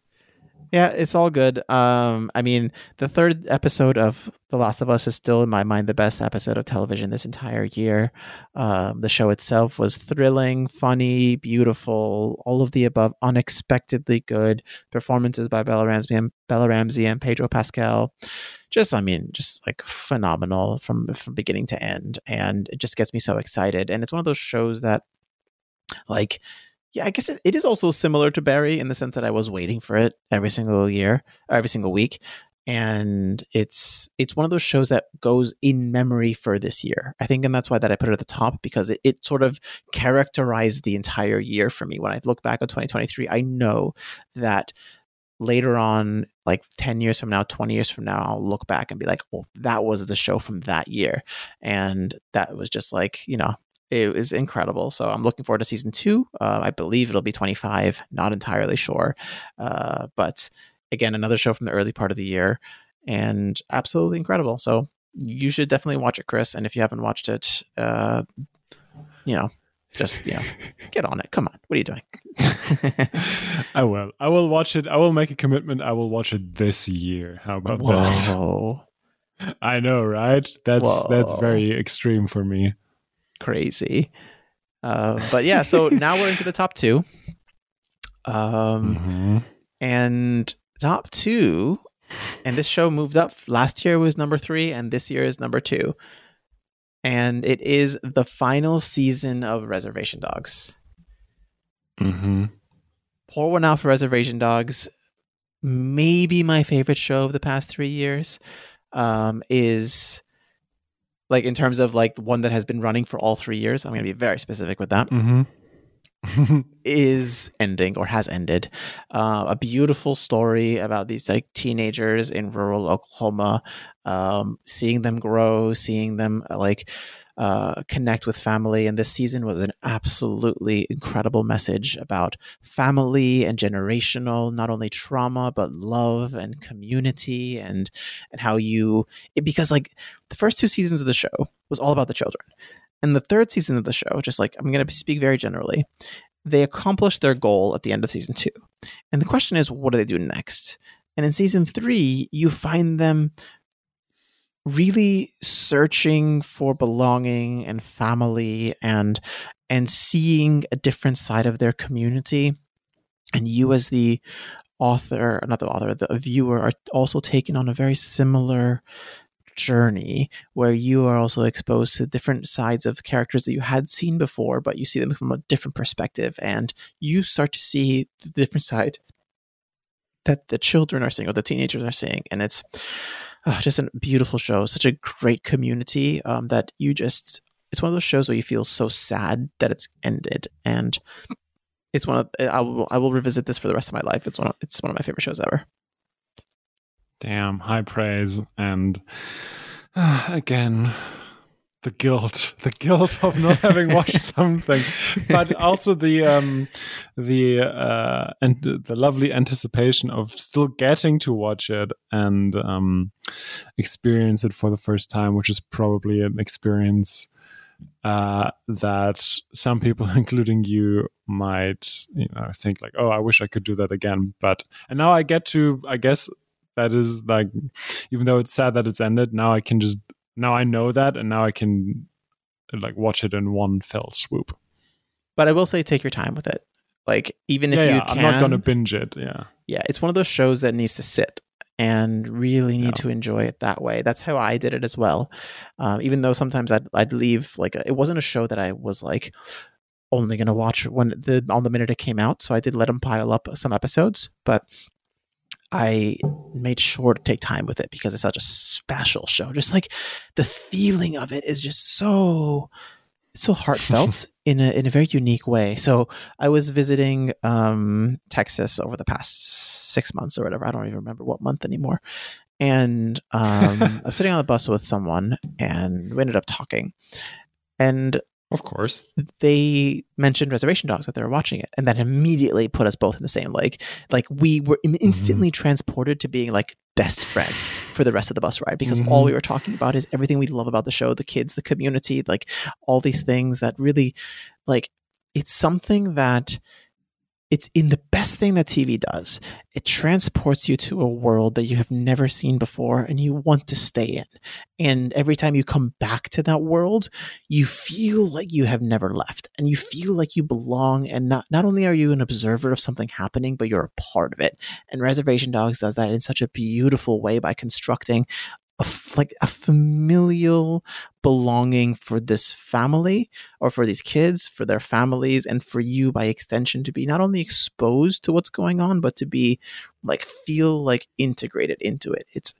Yeah, it's all good. Um, I mean, the third episode of The Last of Us is still, in my mind, the best episode of television this entire year. Um, the show itself was thrilling, funny, beautiful, all of the above, unexpectedly good performances by Bella Ramsey and Bella Ramsey and Pedro Pascal. Just, I mean, just like phenomenal from from beginning to end, and it just gets me so excited. And it's one of those shows that, like, yeah, I guess it, it is also similar to Barry in the sense that I was waiting for it every single year, every single week, and it's it's one of those shows that goes in memory for this year. I think, and that's why that I put it at the top because it, it sort of characterized the entire year for me. When I look back on 2023, I know that later on, like 10 years from now, 20 years from now, I'll look back and be like, well, that was the show from that year. And that was just like, you know, it was incredible. So I'm looking forward to season two. Uh, I believe it'll be 25. Not entirely sure, uh, but again, another show from the early part of the year, and absolutely incredible. So you should definitely watch it, Chris. And if you haven't watched it, uh, you know, just you know, get on it. Come on, what are you doing? I will. I will watch it. I will make a commitment. I will watch it this year. How about that? I know, right? That's that's very extreme for me. Crazy. Uh, but yeah, so now we're into the top two. Um, Mhm. and top two and this show moved up last year was number three and this year is number two and it is the final season of reservation dogs Mhm. pour one out for reservation dogs maybe my favorite show of the past three years um, is like in terms of like one that has been running for all three years i'm going to be very specific with that Mhm. is ending or has ended. Uh, a beautiful story about these like teenagers in rural Oklahoma, um, seeing them grow, seeing them like uh, connect with family. And this season was an absolutely incredible message about family and generational, not only trauma but love and community, and and how you it, because like the first two seasons of the show was all about the children. And the third season of the show, just like I'm going to speak very generally, they accomplished their goal at the end of season two. And the question is, what do they do next? And in season three, you find them really searching for belonging and family and and seeing a different side of their community. And you as the author not the author the viewer are also taken on a very similar journey where you are also exposed to different sides of characters that you had seen before but you see them from a different perspective and you start to see the different side that the children are seeing or the teenagers are seeing. And it's oh, just a beautiful show, such a great community um, that you just it's one of those shows where you feel so sad that it's ended and it's one of I will I will revisit this for the rest of my life. It's one of it's one of my favorite shows ever. Damn, high praise and uh, again the guilt the guilt of not having watched something but also the um the uh and the lovely anticipation of still getting to watch it and um experience it for the first time which is probably an experience uh that some people including you might you know think like oh i wish i could do that again. But and now i get to i guess that is like even though it's sad that it's ended now i can just now I know that, and now I can like watch it in one fell swoop. But I will say, take your time with it. Like even if yeah, you yeah, can, I'm not gonna binge it. Yeah, yeah, it's one of those shows that needs to sit and really need yeah. to enjoy it that way. That's how I did it as well. Um, even though sometimes I'd I'd leave like it wasn't a show that I was like only gonna watch when the on the minute it came out. So I did let them pile up some episodes, but I made sure to take time with it because it's such a special show. Just like the feeling of it is just so so heartfelt in a in a very unique way. So I was visiting um, Texas over the past six months or whatever. I don't even remember what month anymore. And um, I was sitting on the bus with someone, and we ended up talking. And of course. They mentioned Reservation Dogs that they were watching it, and that immediately put us both in the same like like we were instantly mm-hmm. transported to being like best friends for the rest of the bus ride because mm-hmm. all we were talking about is everything we love about the show, the kids, the community, like all these things that really like it's something that it's in the best thing that TV does. It transports you to a world that you have never seen before and you want to stay in. And every time you come back to that world, you feel like you have never left and you feel like you belong. And not, not only are you an observer of something happening, but you're a part of it. And Reservation Dogs does that in such a beautiful way by constructing like a familial belonging for this family or for these kids, for their families, and for you by extension to be not only exposed to what's going on, but to be like feel like integrated into it. It's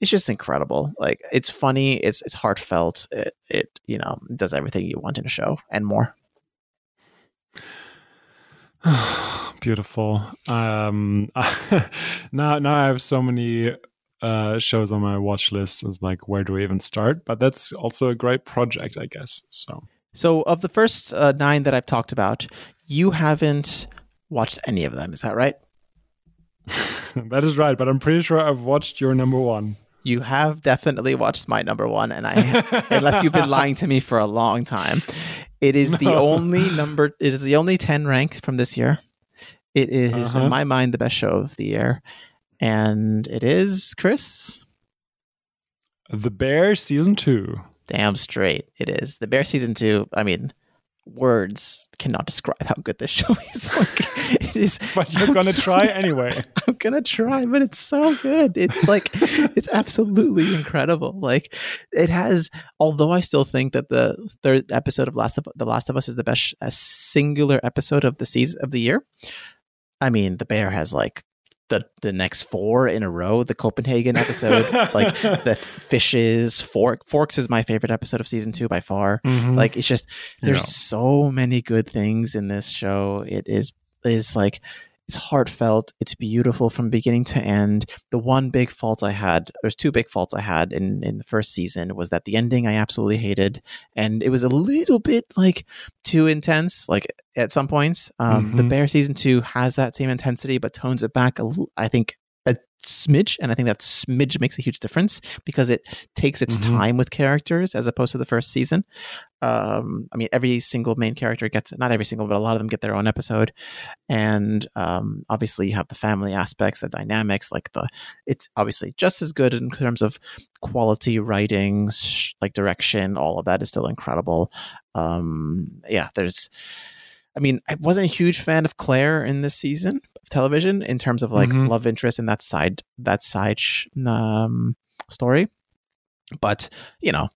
it's just incredible. Like it's funny, it's it's heartfelt. It it you know does everything you want in a show and more. Beautiful. Um, now now I have so many uh, shows on my watch list is like where do we even start but that's also a great project i guess so so of the first uh, nine that i've talked about you haven't watched any of them is that right that is right but i'm pretty sure i've watched your number one you have definitely watched my number one and i unless you've been lying to me for a long time it is no. the only number it is the only 10 rank from this year it is, uh-huh. in my mind, the best show of the year. And it is, Chris? The Bear Season 2. Damn straight. It is. The Bear Season 2, I mean, words cannot describe how good this show is. Like, it is. But you're going to try anyway. I'm going to try, but it's so good. It's like, it's absolutely incredible. Like, it has, although I still think that the third episode of Last of, The Last of Us is the best a singular episode of the season of the year. I mean, The Bear has like the the next four in a row. The Copenhagen episode, like the fishes, fork forks is my favorite episode of season two by far. Mhm. Like it's just there's Yeah. so many good things in this show. It is is like it's heartfelt. It's beautiful from beginning to end. The one big fault I had, there's two big faults I had in in the first season was that the ending I absolutely hated, and it was a little bit like too intense. Like at some points, um, the Mhm. Bear season two has that same intensity, but tones it back. A I think a smidge, and I think that smidge makes a huge difference because it takes its Mhm. time with characters as opposed to the first season. Um, I mean, every single main character gets not every single, but a lot of them get their own episode, and um, obviously you have the family aspects, the dynamics. Like the, it's obviously just as good in terms of quality writing, sh- like direction. All of that is still incredible. Um, yeah, there's. I mean, I wasn't a huge fan of Claire in this season of television in terms of like Mhm. love interest and that side that side sh- um, story, but you know,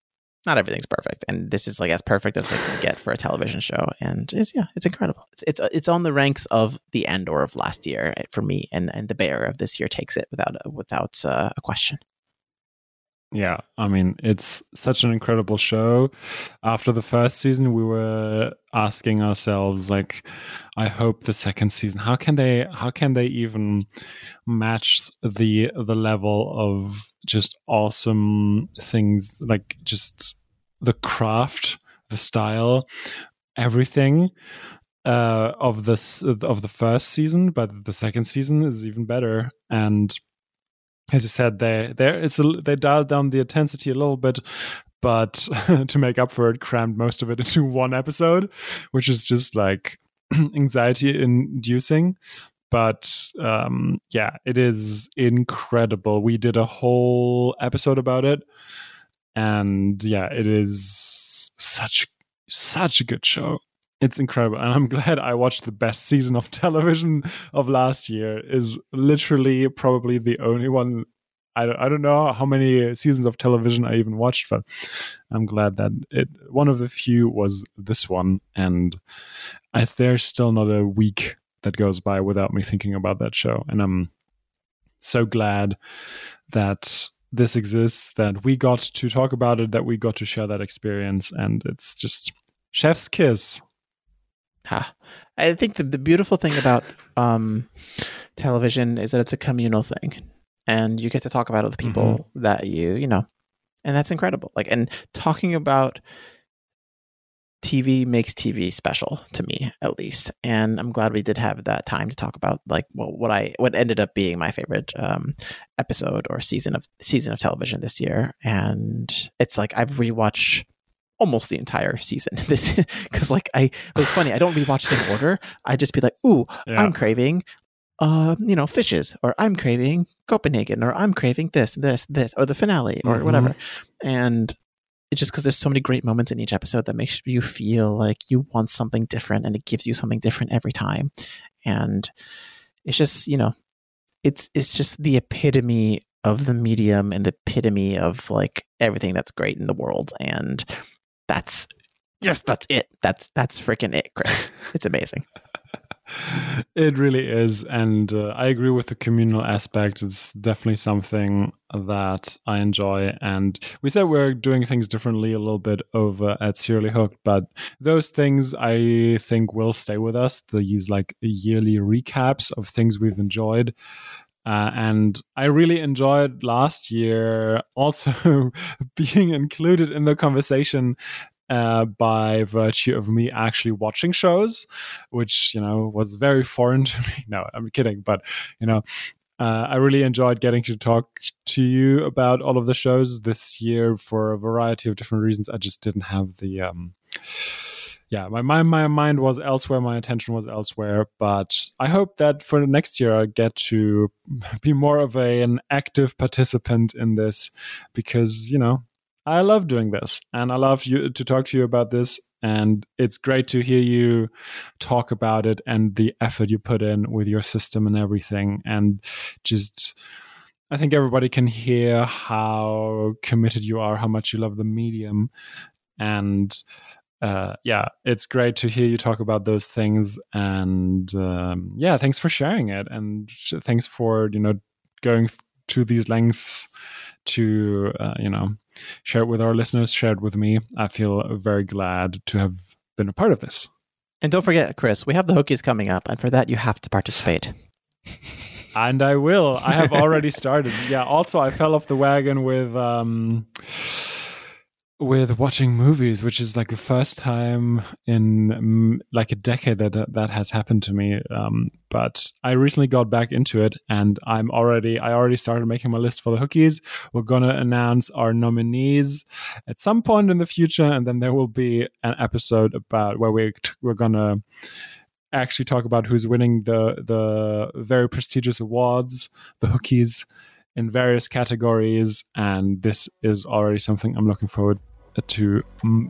not everything's perfect, and this is like as perfect as it can get for a television show, and it's yeah, it's incredible. It's it's, it's on the ranks of the Andor of last year eh, for me, and and the Bear of this year takes it without without uh, a question. Yeah, I mean, it's such an incredible show. After the first season, we were asking ourselves like I hope the second season how can they how can they even match the the level of just awesome things like just the craft, the style, everything uh of this of the first season, but the second season is even better and as you said, they they it's a, they dialed down the intensity a little bit, but to make up for it, crammed most of it into one episode, which is just like anxiety inducing. But um, yeah, it is incredible. We did a whole episode about it, and yeah, it is such such a good show. It's incredible, and I'm glad I watched the best season of television of last year. Is literally probably the only one. I don't, I don't know how many seasons of television I even watched, but I'm glad that it one of the few was this one, and I, there's still not a week that goes by without me thinking about that show, and I'm so glad that this exists, that we got to talk about it, that we got to share that experience, and it's just chef's kiss. Ha. I think the, the beautiful thing about um, television is that it's a communal thing, and you get to talk about it with people that you you know, and that's incredible. Like, and talking about TV makes TV special to me, at least. And I'm glad we did have that time to talk about like well, what I what ended up being my favorite um, episode or season of season of television this year. And it's like I've rewatched almost the entire season this because like I it's funny I don't rewatch it in order. I just be like, ooh, Yeah. I'm craving. Uh, you know, fishes, or I'm craving Copenhagen, or I'm craving this, this, this, or the finale, or Mhm. whatever. And it's just because there's so many great moments in each episode that makes you feel like you want something different and it gives you something different every time and it's just you know it's it's just the epitome of the medium and the epitome of like everything that's great in the world and that's yes, that's it. that's that's freaking it chris. It's amazing. It really is and uh, i agree with the communal aspect. It's definitely something that i enjoy and we said we're doing things differently a little bit over at serially hooked but those things i think will stay with us. These like yearly recaps of things we've enjoyed uh, and I really enjoyed last year also being included in the conversation uh, by virtue of me actually watching shows, which you know was very foreign to me. No, I'm kidding, but you know. Uh, I really enjoyed getting to talk to you about all of the shows this year for a variety of different reasons. I just didn't have the, um, yeah, my, my my mind was elsewhere, my attention was elsewhere. But I hope that for the next year I get to be more of a, an active participant in this because you know I love doing this and I love you to talk to you about this. And it's great to hear you talk about it and the effort you put in with your system and everything. And just, I think everybody can hear how committed you are, how much you love the medium. And uh, yeah, it's great to hear you talk about those things, and um, yeah, thanks for sharing it, and thanks for you know going th- to these lengths to uh, you know share it with our listeners, share it with me. I feel very glad to have been a part of this. And don't forget, Chris, we have the hookies coming up, and for that you have to participate. and I will. I have already started. Yeah. Also, I fell off the wagon with um, with watching movies, which is like the first time in um, like a decade that that has happened to me. Um, but I recently got back into it, and I'm already I already started making my list for the hookies. We're gonna announce our nominees at some point in the future, and then there will be an episode about where we we're gonna actually talk about who's winning the the very prestigious awards, the hookies in various categories and this is already something i'm looking forward to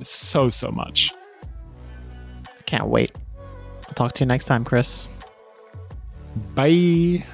so so much. I can't wait. I'll talk to you next time chris. Bye